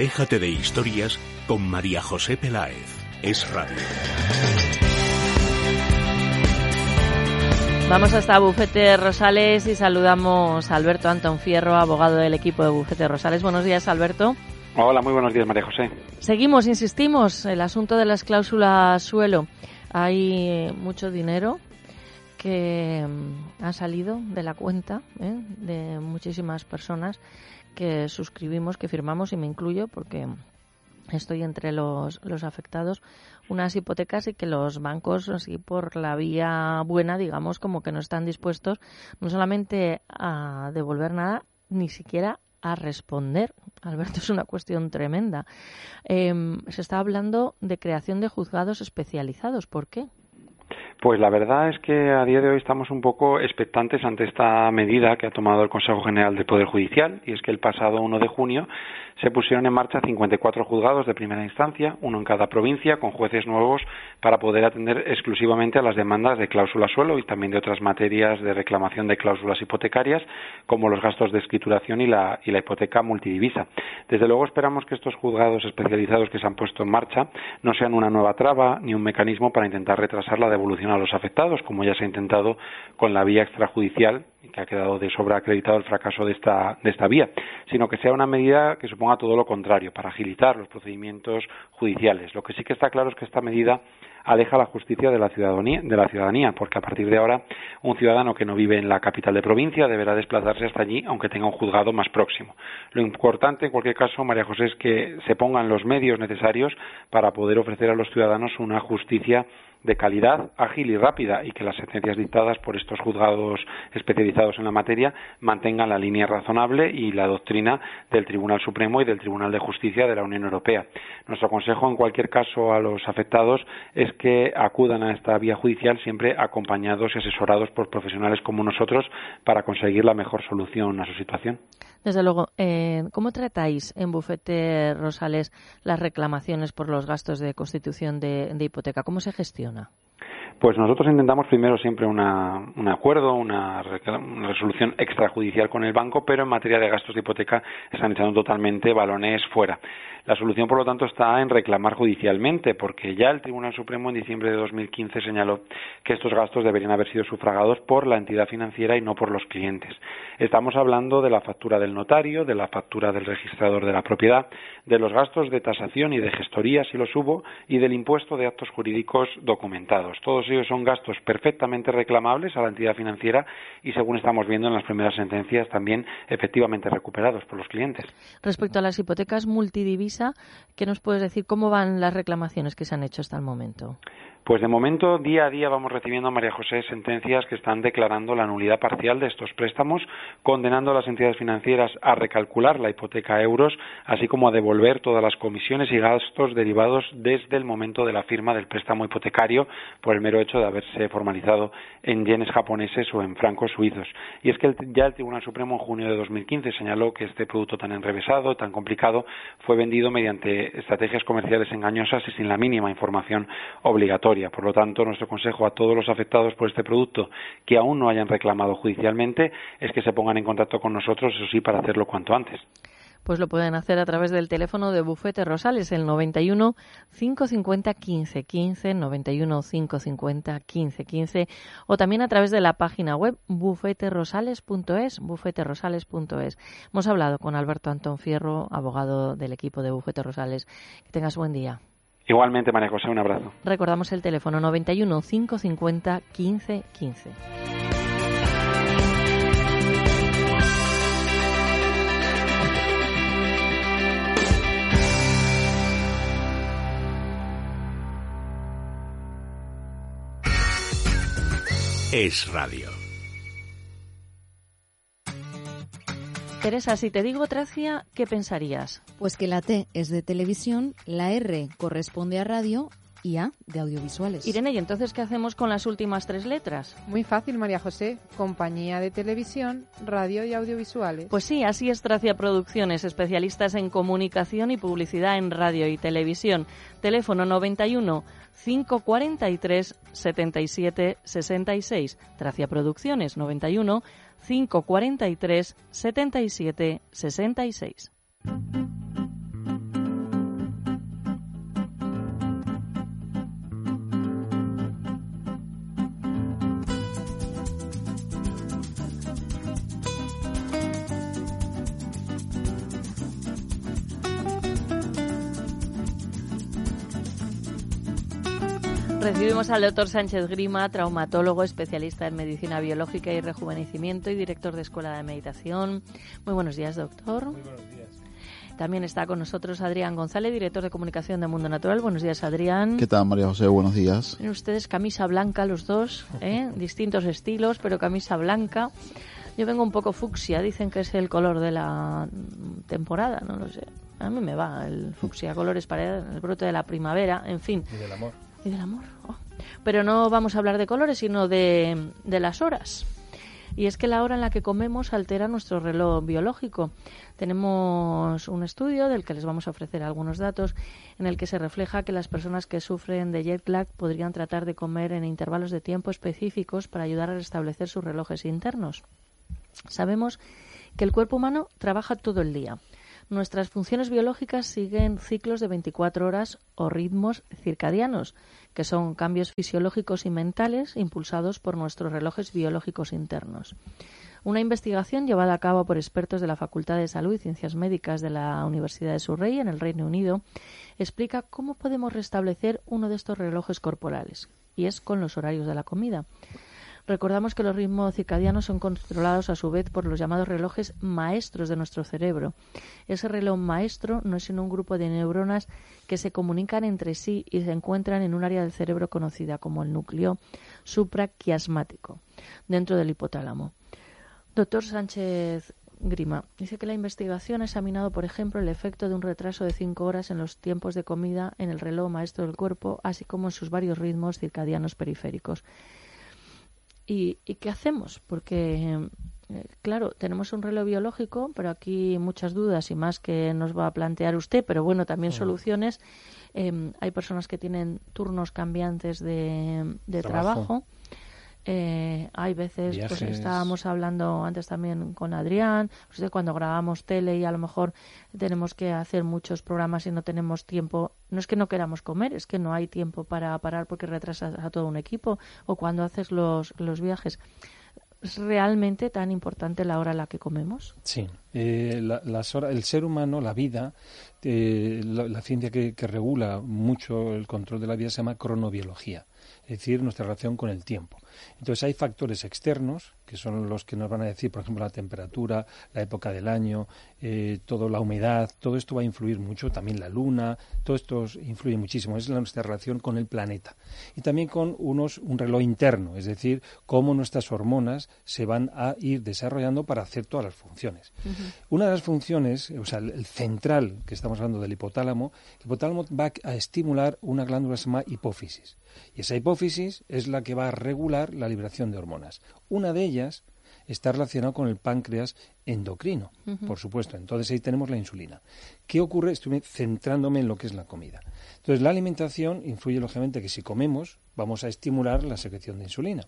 Déjate de historias con María José Peláez. Es radio. Vamos hasta Bufete Rosales y saludamos a Alberto Antón Fierro, abogado del equipo de Bufete Rosales. Buenos días, Alberto. Hola, muy buenos días, María José. Seguimos, insistimos, el asunto de las cláusulas suelo. Hay mucho dinero que mm, ha salido de la cuenta ¿eh? de muchísimas personas que suscribimos, que firmamos, y me incluyo porque estoy entre los, los afectados, unas hipotecas y que los bancos, así por la vía buena, digamos, como que no están dispuestos no solamente a devolver nada, ni siquiera a responder. Alberto, es una cuestión tremenda. Em, se está hablando de creación de juzgados especializados. ¿Por qué? Pues la verdad es que a día de hoy estamos un poco expectantes ante esta medida que ha tomado el Consejo General del Poder Judicial y es que el pasado 1 de junio se pusieron en marcha 54 juzgados de primera instancia, uno en cada provincia, con jueces nuevos para poder atender exclusivamente a las demandas de cláusula suelo y también de otras materias de reclamación de cláusulas hipotecarias, como los gastos de escrituración y la, y la hipoteca multidivisa. Desde luego esperamos que estos juzgados especializados que se han puesto en marcha no sean una nueva traba ni un mecanismo para intentar retrasar la devolución a los afectados, como ya se ha intentado con la vía extrajudicial que ha quedado de sobra acreditado el fracaso de esta, de esta vía, sino que sea una medida que suponga todo lo contrario, para agilizar los procedimientos judiciales. Lo que sí que está claro es que esta medida aleja la justicia de la ciudadanía, de la ciudadanía, porque a partir de ahora un ciudadano que no vive en la capital de provincia deberá desplazarse hasta allí, aunque tenga un juzgado más próximo. Lo importante, en cualquier caso, María José, es que se pongan los medios necesarios para poder ofrecer a los ciudadanos una justicia de calidad, ágil y rápida y que las sentencias dictadas por estos juzgados especializados en la materia mantengan la línea razonable y la doctrina del Tribunal Supremo y del Tribunal de Justicia de la Unión Europea. Nuestro consejo, en cualquier caso, a los afectados es que acudan a esta vía judicial siempre acompañados y asesorados por profesionales como nosotros para conseguir la mejor solución a su situación. Desde luego, eh, ¿cómo tratáis en Bufete Rosales las reclamaciones por los gastos de constitución de, de hipoteca? ¿Cómo se gestiona? Pues nosotros intentamos primero siempre un acuerdo, una, una, resolución extrajudicial con el banco, pero en materia de gastos de hipoteca están echando totalmente balones fuera. La solución, por lo tanto, está en reclamar judicialmente, porque ya el Tribunal Supremo en diciembre de 2015 señaló que estos gastos deberían haber sido sufragados por la entidad financiera y no por los clientes. Estamos hablando de la factura del notario, de la factura del registrador de la propiedad, de los gastos de tasación y de gestoría, si los hubo, y del impuesto de actos jurídicos documentados. Todos son gastos perfectamente reclamables a la entidad financiera y, según estamos viendo en las primeras sentencias, también efectivamente recuperados por los clientes. Respecto a las hipotecas multidivisa, ¿qué nos puedes decir? ¿Cómo van las reclamaciones que se han hecho hasta el momento? Pues de momento, día a día vamos recibiendo, María José, sentencias que están declarando la nulidad parcial de estos préstamos, condenando a las entidades financieras a recalcular la hipoteca a euros, así como a devolver todas las comisiones y gastos derivados desde el momento de la firma del préstamo hipotecario por el mero hecho de haberse formalizado en yenes japoneses o en francos suizos. Y es que ya el Tribunal Supremo en junio de 2015 señaló que este producto tan enrevesado, tan complicado, fue vendido mediante estrategias comerciales engañosas y sin la mínima información obligatoria por lo tanto, nuestro consejo a todos los afectados por este producto que aún no hayan reclamado judicialmente es que se pongan en contacto con nosotros, eso sí, para hacerlo cuanto antes. Pues lo pueden hacer a través del teléfono de Bufete Rosales, el 91 550 15 15, 91 550 15 15, o también a través de la página web bufeterosales.es, bufeterosales.es. Hemos hablado con Alberto Antón Fierro, abogado del equipo de Bufete Rosales. Que tengas buen día. Igualmente, María José, un abrazo. Recordamos el teléfono 91 550 15 15. Es radio. Teresa, si te digo Tracia, ¿qué pensarías? Pues que la T es de televisión, la R corresponde a radio y A de audiovisuales. Irene, ¿y entonces qué hacemos con las últimas tres letras? Muy fácil, María José. Compañía de televisión, radio y audiovisuales. Pues sí, así es Tracia Producciones, especialistas en comunicación y publicidad en radio y televisión. Teléfono 91 543 77 66. Tracia Producciones 91 543 77 66. Recibimos al doctor Sánchez Grima, traumatólogo, especialista en medicina biológica y rejuvenecimiento y director de Escuela de Meditación. Muy buenos días, doctor. Muy buenos días. También está con nosotros Adrián González, director de comunicación de Mundo Natural. Buenos días, Adrián. ¿Qué tal, María José? Buenos días. Tienen ustedes camisa blanca los dos, ¿eh? distintos estilos, pero camisa blanca. Yo vengo un poco fucsia, dicen que es el color de la temporada, no lo sé. A mí me va el fucsia, colores para el brote de la primavera, en fin. Y del amor. Y del amor. oh. Pero no vamos a hablar de colores, sino de, de las horas. Y es que la hora en la que comemos altera nuestro reloj biológico. Tenemos un estudio del que les vamos a ofrecer algunos datos en el que se refleja que las personas que sufren de jet lag podrían tratar de comer en intervalos de tiempo específicos para ayudar a restablecer sus relojes internos. Sabemos que el cuerpo humano trabaja todo el día. Nuestras funciones biológicas siguen ciclos de 24 horas o ritmos circadianos, que son cambios fisiológicos y mentales impulsados por nuestros relojes biológicos internos. Una investigación llevada a cabo por expertos de la Facultad de Salud y Ciencias Médicas de la Universidad de Surrey, en el Reino Unido, explica cómo podemos restablecer uno de estos relojes corporales, y es con los horarios de la comida. Recordamos que los ritmos circadianos son controlados a su vez por los llamados relojes maestros de nuestro cerebro. Ese reloj maestro no es sino un grupo de neuronas que se comunican entre sí y se encuentran en un área del cerebro conocida como el núcleo supraquiasmático, dentro del hipotálamo. Doctor Sánchez Grima dice que la investigación ha examinado, por ejemplo, el efecto de un retraso de cinco horas en los tiempos de comida en el reloj maestro del cuerpo, así como en sus varios ritmos circadianos periféricos. ¿Y, y qué hacemos? Porque, eh, claro, tenemos un reloj biológico, pero aquí muchas dudas y más que nos va a plantear usted, pero bueno, también soluciones. Eh, hay personas que tienen turnos cambiantes de, de Trabajo. trabajo. Eh, hay veces, pues Viajes. estábamos hablando antes también con Adrián, pues de cuando grabamos tele y a lo mejor tenemos que hacer muchos programas y no tenemos tiempo. No es que no queramos comer, es que no hay tiempo para parar porque retrasas a todo un equipo o cuando haces los, los viajes. ¿Es realmente tan importante la hora a la que comemos? Sí, eh, la- las horas- el ser humano, la vida, eh, la, la ciencia que, que regula mucho el control de la vida se llama cronobiología, es decir, nuestra relación con el tiempo. Entonces hay factores externos, que son los que nos van a decir, por ejemplo, la temperatura, la época del año, eh, toda la humedad, todo esto va a influir mucho, también la luna, todo esto influye muchísimo, es nuestra relación con el planeta. Y también con unos, un reloj interno, es decir, cómo nuestras hormonas se van a ir desarrollando para hacer todas las funciones. Una de las funciones, o sea, el el central que estamos hablando del hipotálamo, el hipotálamo va a estimular una glándula que se llama hipófisis. Y esa hipófisis es la que va a regular la liberación de hormonas. Una de ellas está relacionada con el páncreas endocrino, por supuesto. Entonces ahí tenemos la insulina. ¿Qué ocurre? Estoy centrándome en lo que es la comida. Entonces la alimentación influye lógicamente que si comemos vamos a estimular la secreción de insulina.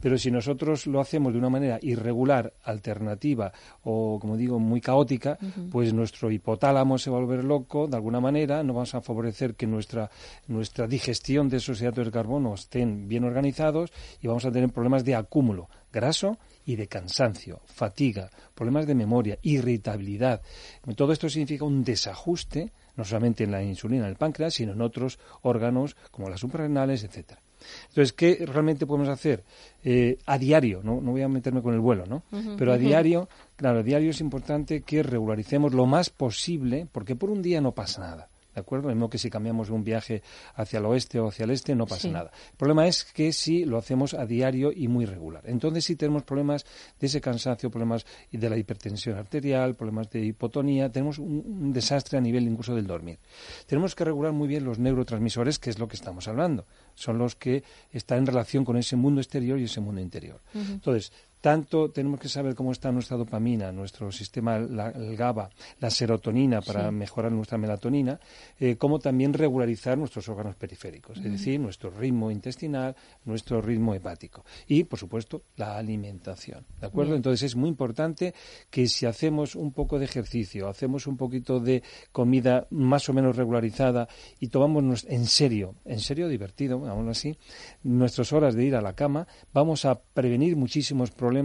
Pero si nosotros lo hacemos de una manera irregular, alternativa o, como digo, muy caótica, pues nuestro hipotálamo se va a volver loco de alguna manera, no vamos a favorecer que nuestra, nuestra digestión de esos hidratos de carbono estén bien organizados y vamos a tener problemas de acúmulo graso y de cansancio, fatiga, problemas de memoria, irritabilidad. Todo esto significa un desajuste, no solamente en la insulina del páncreas, sino en otros órganos como las suprarrenales, etcétera. Entonces, ¿qué realmente podemos hacer? Eh, a diario, ¿no? no voy a meterme con el vuelo, ¿no? Pero a diario, claro, a diario es importante que regularicemos lo más posible, porque por un día no pasa nada. ¿De acuerdo? Lo mismo que si cambiamos un viaje hacia el oeste o hacia el este, no pasa Sí. nada. El problema es que si lo hacemos a diario y muy regular. Entonces sí tenemos problemas de ese cansancio, problemas de la hipertensión arterial, problemas de hipotonía, tenemos un, un desastre a nivel incluso del dormir. Tenemos que regular muy bien los neurotransmisores, que es lo que estamos hablando. Son los que están en relación con ese mundo exterior y ese mundo interior. Entonces, tanto tenemos que saber cómo está nuestra dopamina, nuestro sistema, la- el GABA, la serotonina para Sí. mejorar nuestra melatonina, eh, como también regularizar nuestros órganos periféricos, es decir, nuestro ritmo intestinal, nuestro ritmo hepático y, por supuesto, la alimentación. ¿De acuerdo? Bien. Entonces es muy importante que si hacemos un poco de ejercicio, hacemos un poquito de comida más o menos regularizada y tomamos en serio, en serio divertido, digámoslo así, nuestras horas de ir a la cama, vamos a prevenir muchísimos problemas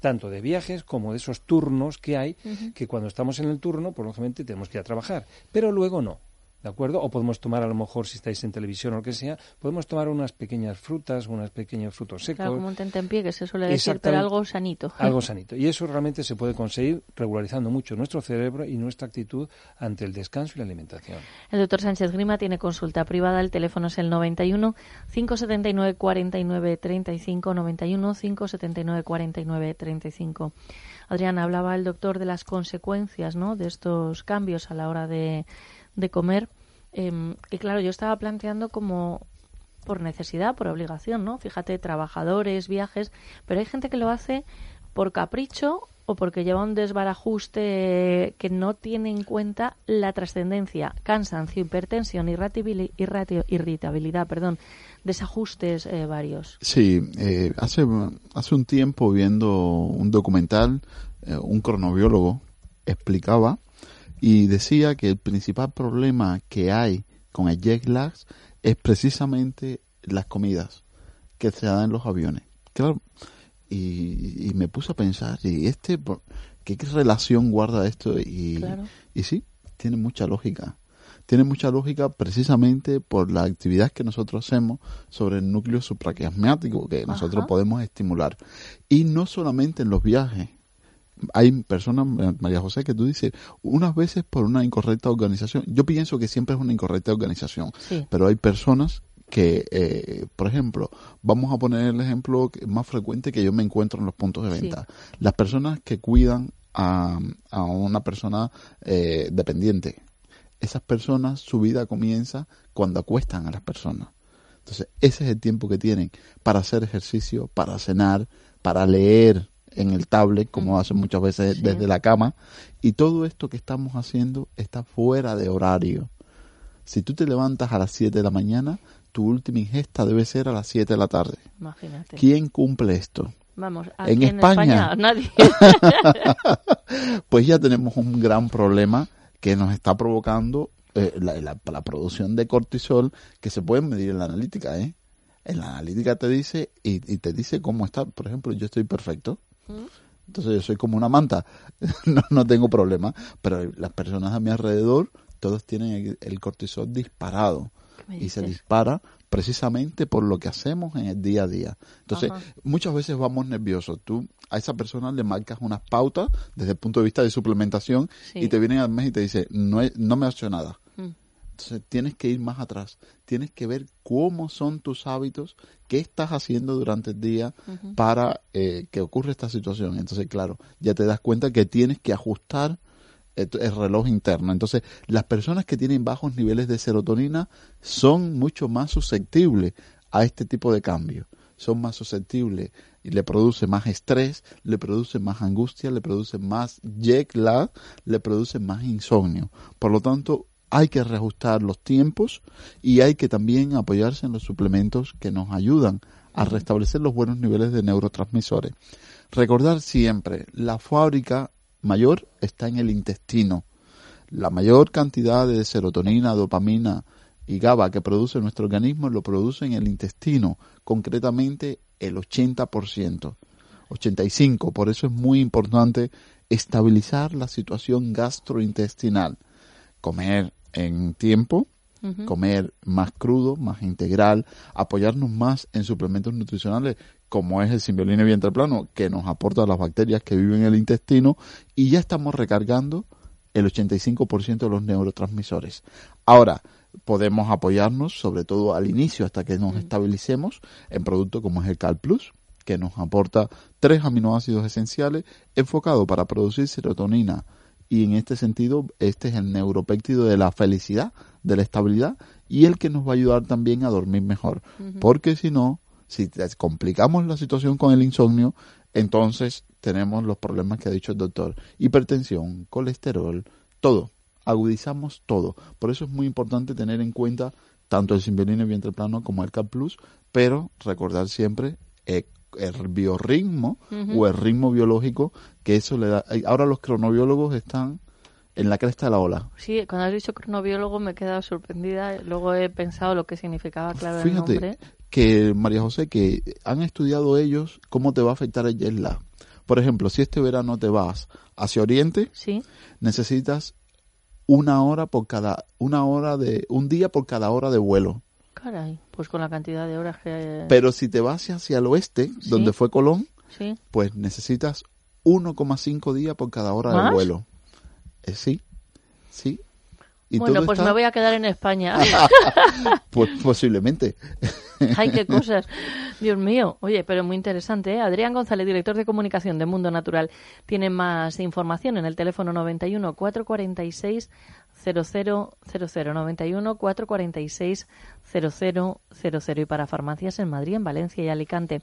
tanto de viajes como de esos turnos que hay, que cuando estamos en el turno, pues lógicamente tenemos que ir a trabajar, pero luego no. ¿De acuerdo? O podemos tomar, a lo mejor, si estáis en televisión o lo que sea, podemos tomar unas pequeñas frutas, unos pequeños frutos secos. Claro, como un tentempié, que se suele decir, pero algo sanito. Algo sanito. Y eso realmente se puede conseguir regularizando mucho nuestro cerebro y nuestra actitud ante el descanso y la alimentación. El doctor Sánchez Grima tiene consulta privada, el teléfono es el 91 579 49 35, 91 579 49 35. Adrián, hablaba el doctor de las consecuencias ¿no? de estos cambios a la hora de de comer, eh, que claro, yo estaba planteando como por necesidad, por obligación, ¿no? Fíjate, trabajadores, viajes, pero hay gente que lo hace por capricho o porque lleva un desbarajuste que no tiene en cuenta la trascendencia, cansancio, hipertensión, irritabilidad, perdón, desajustes eh, varios. Sí, eh, hace, hace un tiempo viendo un documental, eh, un cronobiólogo explicaba y decía que el principal problema que hay con el jet lag es precisamente las comidas que se dan en los aviones. Claro, y, me puse a pensar, ¿y este qué, relación guarda esto? Y, y sí, tiene mucha lógica. Tiene mucha lógica precisamente por la actividad que nosotros hacemos sobre el núcleo supraquiasmático que nosotros podemos estimular. Y no solamente en los viajes, hay personas, María José, que tú dices, unas veces por una incorrecta organización. Yo pienso que siempre es una incorrecta organización, pero hay personas que, eh, por ejemplo, vamos a poner el ejemplo más frecuente que yo me encuentro en los puntos de venta. Las personas que cuidan a, a una persona eh, dependiente. Esas personas, su vida comienza cuando acuestan a las personas. Entonces, ese es el tiempo que tienen para hacer ejercicio, para cenar, para leer, en el tablet, como hacen muchas veces desde la cama, y todo esto que estamos haciendo está fuera de horario. Si tú te levantas a las 7 de la mañana, tu última ingesta debe ser a las 7 de la tarde. Imagínate. ¿Quién cumple esto? Vamos, en, España, nadie. pues ya tenemos un gran problema que nos está provocando eh, la, la, producción de cortisol que se puede medir en la analítica, ¿eh? En la analítica te dice y, y, te dice cómo está. Por ejemplo, yo estoy perfecto. Entonces yo soy como una manta, no, no tengo problema, pero las personas a mi alrededor, todos tienen el, cortisol disparado y se dispara precisamente por lo que hacemos en el día a día. Entonces, muchas veces vamos nerviosos. Tú a esa persona le marcas unas pautas desde el punto de vista de suplementación y te vienen al mes y te dice, no, no me ha hecho nada. Entonces tienes que ir más atrás, tienes que ver cómo son tus hábitos, qué estás haciendo durante el día para eh, que ocurra esta situación. Entonces, claro, ya te das cuenta que tienes que ajustar el, reloj interno. Entonces, las personas que tienen bajos niveles de serotonina son mucho más susceptibles a este tipo de cambio. Son más susceptibles y le produce más estrés, le produce más angustia, le produce más jet lag, le produce más insomnio. Por lo tanto, hay que reajustar los tiempos y hay que también apoyarse en los suplementos que nos ayudan a restablecer los buenos niveles de neurotransmisores. Recordar siempre, la fábrica mayor está en el intestino. La mayor cantidad de serotonina, dopamina y GABA que produce nuestro organismo lo produce en el intestino, concretamente el 80%, 85%. Por eso es muy importante estabilizar la situación gastrointestinal. Comer en tiempo, comer más crudo, más integral, apoyarnos más en suplementos nutricionales como es el simbiolina vientre plano, que nos aporta las bacterias que viven en el intestino y ya estamos recargando el 85% de los neurotransmisores. Ahora, podemos apoyarnos, sobre todo al inicio, hasta que nos estabilicemos, en productos como es el Cal Plus, que nos aporta tres aminoácidos esenciales enfocados para producir serotonina, y en este sentido este es el neuropéptido de la felicidad, de la estabilidad y el que nos va a ayudar también a dormir mejor. Porque si no, si complicamos la situación con el insomnio, entonces tenemos los problemas que ha dicho el doctor. Hipertensión, colesterol, todo. Agudizamos todo. Por eso es muy importante tener en cuenta tanto el simbolino vientre plano como el CAP Plus, pero recordar siempre eh, el biorritmo o el ritmo biológico que eso le da. Ahora los cronobiólogos están en la cresta de la ola. Sí, cuando has dicho cronobiólogo me he quedado sorprendida. Luego he pensado lo que significaba, claro, Fíjate el nombre. que, María José, que han estudiado ellos cómo te va a afectar el jet Por ejemplo, si este verano te vas hacia Oriente, ¿Sí? necesitas una hora por cada, una hora de, un día por cada hora de vuelo. Caray, pues con la cantidad de horas que... Pero si te vas hacia el oeste, donde fue Colón, Sí. pues necesitas 1,5 días por cada hora ¿Más? de vuelo. Eh, sí, sí. Y Bueno, pues está- me voy a quedar en España. Pues posiblemente. Ay, qué cosas. Dios mío. Oye, pero muy interesante. ¿eh? Adrián González, director de comunicación de Mundo Natural, tiene más información en el teléfono 91 446 0000 91 446 0000 y para farmacias en Madrid, en Valencia y Alicante.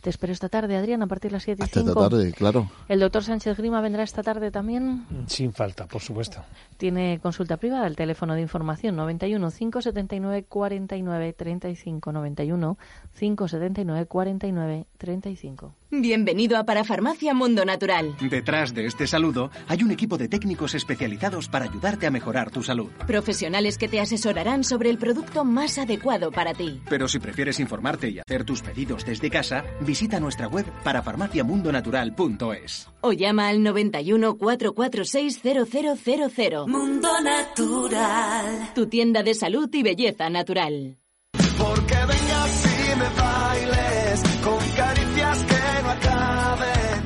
Te espero esta tarde, Adrián, a partir de las 7 y Hasta esta 5. tarde, claro. El doctor Sánchez Grima vendrá esta tarde también. Sin falta, por supuesto. Tiene consulta privada, el teléfono de información 91 579 49 35 91 579 49 35. Bienvenido a Parafarmacia Mundo Natural. Detrás de este saludo hay un equipo de técnicos especializados para ayudarte a mejorar tu salud. Profesionales que te asesorarán sobre el producto más adecuado para ti. Pero si prefieres informarte y hacer tus pedidos desde casa, visita nuestra web parafarmaciamundonatural.es. O llama al 91 446 0000. Mundo Natural. Tu tienda de salud y belleza natural.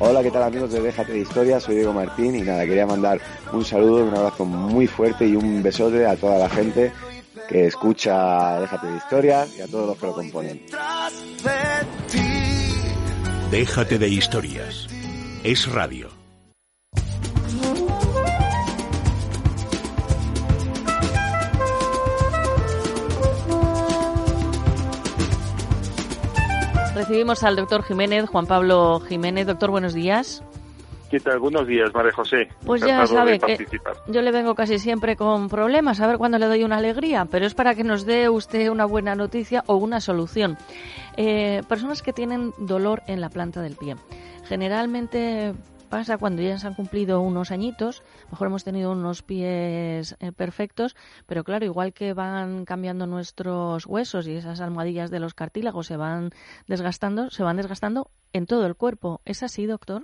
Hola, ¿qué tal amigos de Déjate de Historia? Soy Diego Martín y nada, quería mandar un saludo, un abrazo muy fuerte y un besote a toda la gente que escucha Déjate de Historia y a todos los que lo componen. Déjate de historias. Es radio. Recibimos al doctor Jiménez, Juan Pablo Jiménez. Doctor, buenos días. ¿Qué tal? Buenos días, María José. Pues ya sabe que yo le vengo casi siempre con problemas, a ver cuándo le doy una alegría, pero es para que nos dé usted una buena noticia o una solución. Eh, personas que tienen dolor en la planta del pie. Generalmente pasa cuando ya se han cumplido unos añitos, mejor hemos tenido unos pies eh, perfectos, pero claro, igual que van cambiando nuestros huesos y esas almohadillas de los cartílagos se van desgastando, se van desgastando en todo el cuerpo. ¿Es así, doctor?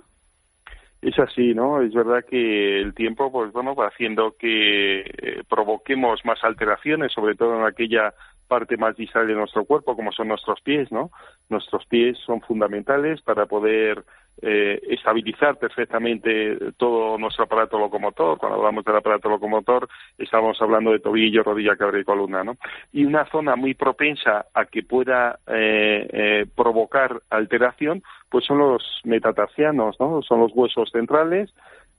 Es así, ¿no? Es verdad que el tiempo, pues bueno, va haciendo que eh, provoquemos más alteraciones, sobre todo en aquella parte más distal de nuestro cuerpo, como son nuestros pies, ¿no? Nuestros pies son fundamentales para poder eh, estabilizar perfectamente todo nuestro aparato locomotor. Cuando hablamos del aparato locomotor, estamos hablando de tobillo, rodilla, cadera y columna, ¿no? Y una zona muy propensa a que pueda eh, eh, provocar alteración, pues son los metatarsianos, ¿no? Son los huesos centrales,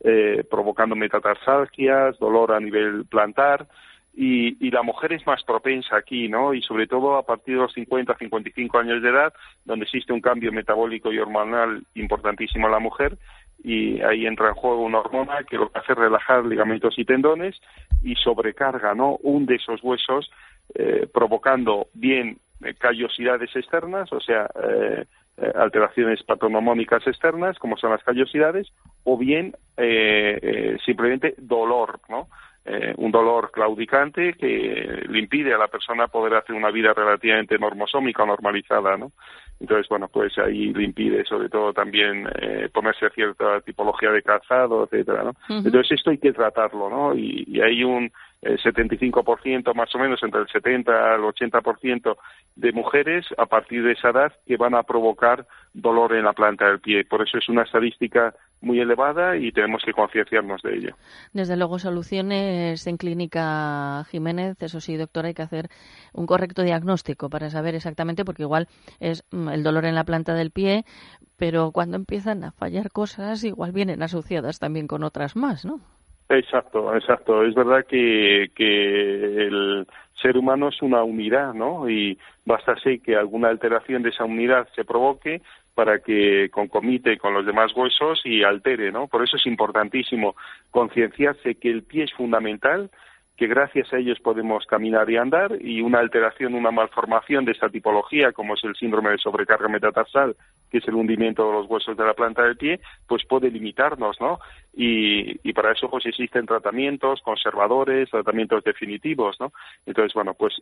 eh, provocando metatarsalgias, dolor a nivel plantar, y, y, la mujer es más propensa aquí, ¿no? Y sobre todo a partir de los 50, 55 años de edad, donde existe un cambio metabólico y hormonal importantísimo en la mujer, y ahí entra en juego una hormona que lo que hace es relajar ligamentos y tendones y sobrecarga, ¿no? Un de esos huesos, eh, provocando bien eh, callosidades externas, o sea, eh, alteraciones patognomónicas externas, como son las callosidades, o bien eh, simplemente dolor, ¿no? Eh, un dolor claudicante que le impide a la persona poder hacer una vida relativamente normosómica o normalizada, ¿no? Entonces, bueno, pues ahí le impide sobre todo también eh, ponerse cierta tipología de calzado, etcétera, ¿no? Entonces esto hay que tratarlo, ¿no? Y, y hay un eh, 75% más o menos, entre el 70 al 80% de mujeres a partir de esa edad que van a provocar dolor en la planta del pie. Por eso es una estadística muy elevada y tenemos que concienciarnos de ello. Desde luego, soluciones en Clínica Jiménez, eso sí, doctor, hay que hacer un correcto diagnóstico para saber exactamente, porque igual es mm, el dolor en la planta del pie, pero cuando empiezan a fallar cosas, igual vienen asociadas también con otras más, ¿no? Exacto, exacto. Es verdad que, que el ser humano es una unidad, ¿no? Y basta ser que alguna alteración de esa unidad se provoque para que concomite con los demás huesos y altere, ¿no? Por eso es importantísimo concienciarse que el pie es fundamental, que gracias a ellos podemos caminar y andar y una alteración, una malformación de esta tipología, como es el síndrome de sobrecarga metatarsal, que es el hundimiento de los huesos de la planta del pie, pues puede limitarnos, ¿no? Y, para eso pues existen tratamientos conservadores, tratamientos definitivos, ¿no? Entonces, bueno, pues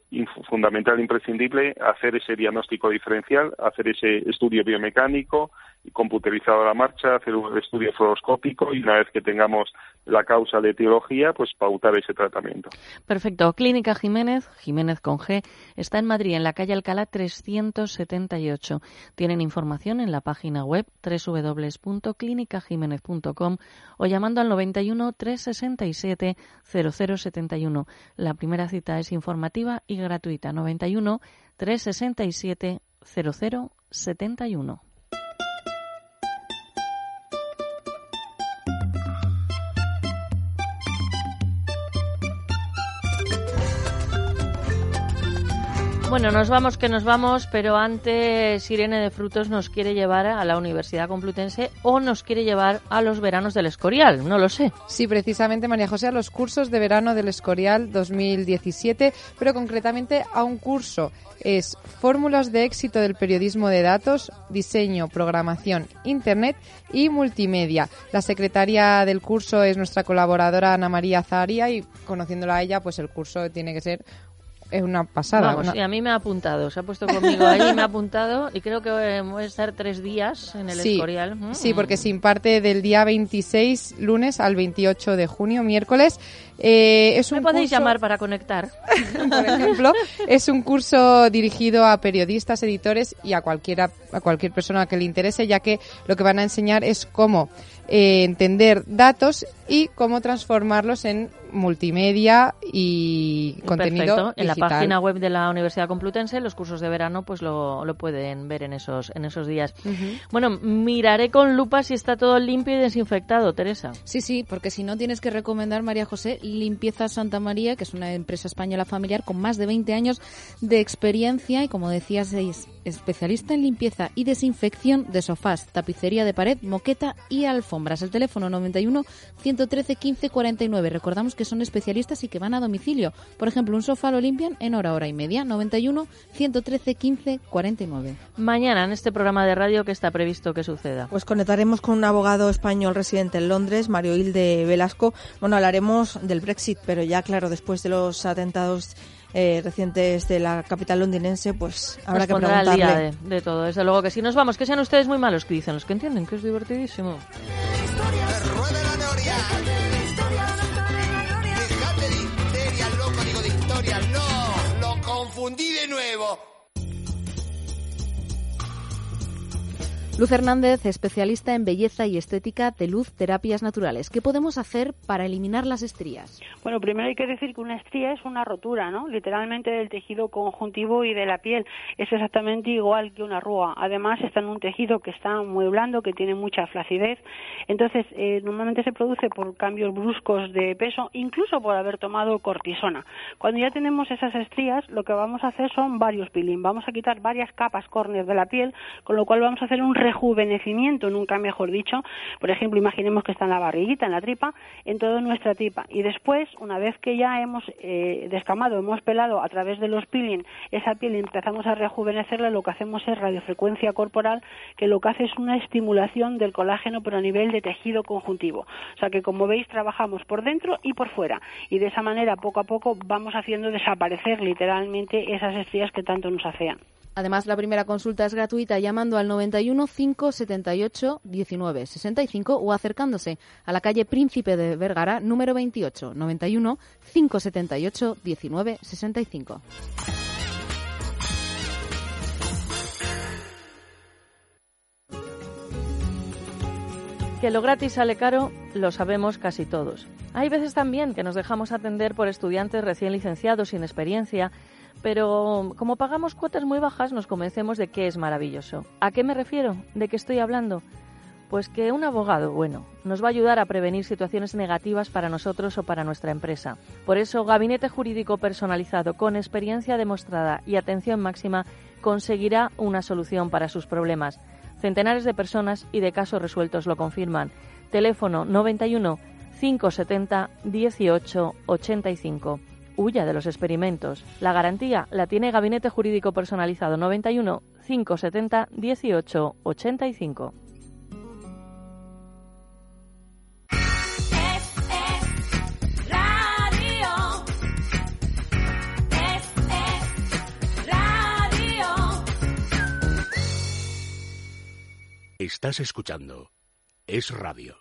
fundamental, imprescindible hacer ese diagnóstico diferencial, hacer ese estudio biomecánico, computerizado a la marcha, hacer un estudio fluoroscópico y una vez que tengamos la causa de etiología, pues pautar ese tratamiento. Perfecto. Clínica Jiménez, Jiménez con G, está en Madrid, en la calle Alcalá 378. Tienen información en la página web www.clinicajiménez.com o llamando al 91 367 0071. La primera cita es informativa y gratuita. 91 367 0071. Bueno, nos vamos que nos vamos, pero antes Irene de Frutos nos quiere llevar a la Universidad Complutense o nos quiere llevar a los veranos del Escorial, no lo sé. Sí, precisamente, María José, a los cursos de verano del Escorial 2017, pero concretamente a un curso. Es Fórmulas de éxito del periodismo de datos, diseño, programación, internet y multimedia. La secretaria del curso es nuestra colaboradora Ana María Zaria y conociéndola a ella, pues el curso tiene que ser es una pasada. Vamos, una- y a mí me ha apuntado, se ha puesto conmigo ahí, me ha apuntado y creo que eh, voy a estar tres días en el Sí, Escorial. Mm. sí, porque se imparte del día 26, lunes, al 28 de junio, miércoles. Eh, es Me un podéis curso- llamar para conectar. por ejemplo, es un curso dirigido a periodistas, editores y a cualquiera, a cualquier persona que le interese, ya que lo que van a enseñar es cómo eh, entender datos y cómo transformarlos en multimedia y contenido Perfecto. En la página web de la Universidad Complutense, los cursos de verano, pues lo, lo pueden ver en esos, en esos días. Bueno, miraré con lupa si está todo limpio y desinfectado, Teresa. Sí, sí, porque si no tienes que recomendar, María José, Limpieza Santa María, que es una empresa española familiar con más de 20 años de experiencia y, como decías, es especialista en limpieza y desinfección de sofás, tapicería de pared, moqueta y alfombras. El teléfono 91 113 15 49. Recordamos que son especialistas y que van a domicilio. Por ejemplo, un sofá lo limpian en hora, hora y media. 91 113 15 49. Mañana en este programa de radio, ¿qué está previsto que suceda? Pues conectaremos con un abogado español residente en Londres, Mario Hilde Velasco. Bueno, hablaremos del Brexit, pero ya claro, después de los atentados eh, recientes de la capital londinense, pues habrá Nos que pondrá al preguntarle. día de, de todo. Desde luego que si nos vamos, que sean ustedes muy malos, que dicen los que entienden que es divertidísimo. Luz Hernández, especialista en belleza y estética de luz terapias naturales. ¿Qué podemos hacer para eliminar las estrías? Bueno, primero hay que decir que una estría es una rotura, ¿no? Literalmente del tejido conjuntivo y de la piel. Es exactamente igual que una arruga. Además, está en un tejido que está muy blando, que tiene mucha flacidez. Entonces, eh, normalmente se produce por cambios bruscos de peso, incluso por haber tomado cortisona. Cuando ya tenemos esas estrías, lo que vamos a hacer son varios peeling. Vamos a quitar varias capas córneas de la piel, con lo cual vamos a hacer un rejuvenecimiento, nunca mejor dicho. Por ejemplo, imaginemos que está en la barriguita, en la tripa, en toda nuestra tripa. Y después, una vez que ya hemos eh, descamado, hemos pelado a través de los peeling esa piel y empezamos a rejuvenecerla, lo que hacemos es radiofrecuencia corporal, que lo que hace es una estimulación del colágeno, pero a nivel de tejido conjuntivo. O sea que, como veis, trabajamos por dentro y por fuera. Y de esa manera, poco a poco, vamos haciendo desaparecer literalmente esas estrías que tanto nos afean. Además, la primera consulta es gratuita llamando al 91 578 19 65 o acercándose a la calle Príncipe de Vergara, número 28, 91 578 19 65. Que lo gratis sale caro, lo sabemos casi todos. Hay veces también que nos dejamos atender por estudiantes recién licenciados sin experiencia, pero como pagamos cuotas muy bajas nos convencemos de que es maravilloso. ¿A qué me refiero? ¿De qué estoy hablando? Pues que un abogado bueno nos va a ayudar a prevenir situaciones negativas para nosotros o para nuestra empresa. Por eso, Gabinete Jurídico Personalizado con experiencia demostrada y atención máxima conseguirá una solución para sus problemas. Centenares de personas y de casos resueltos lo confirman. Teléfono 91 570 18 85 huya de los experimentos. La garantía la tiene Gabinete Jurídico Personalizado 91 570 18 85. Estás escuchando. Es radio.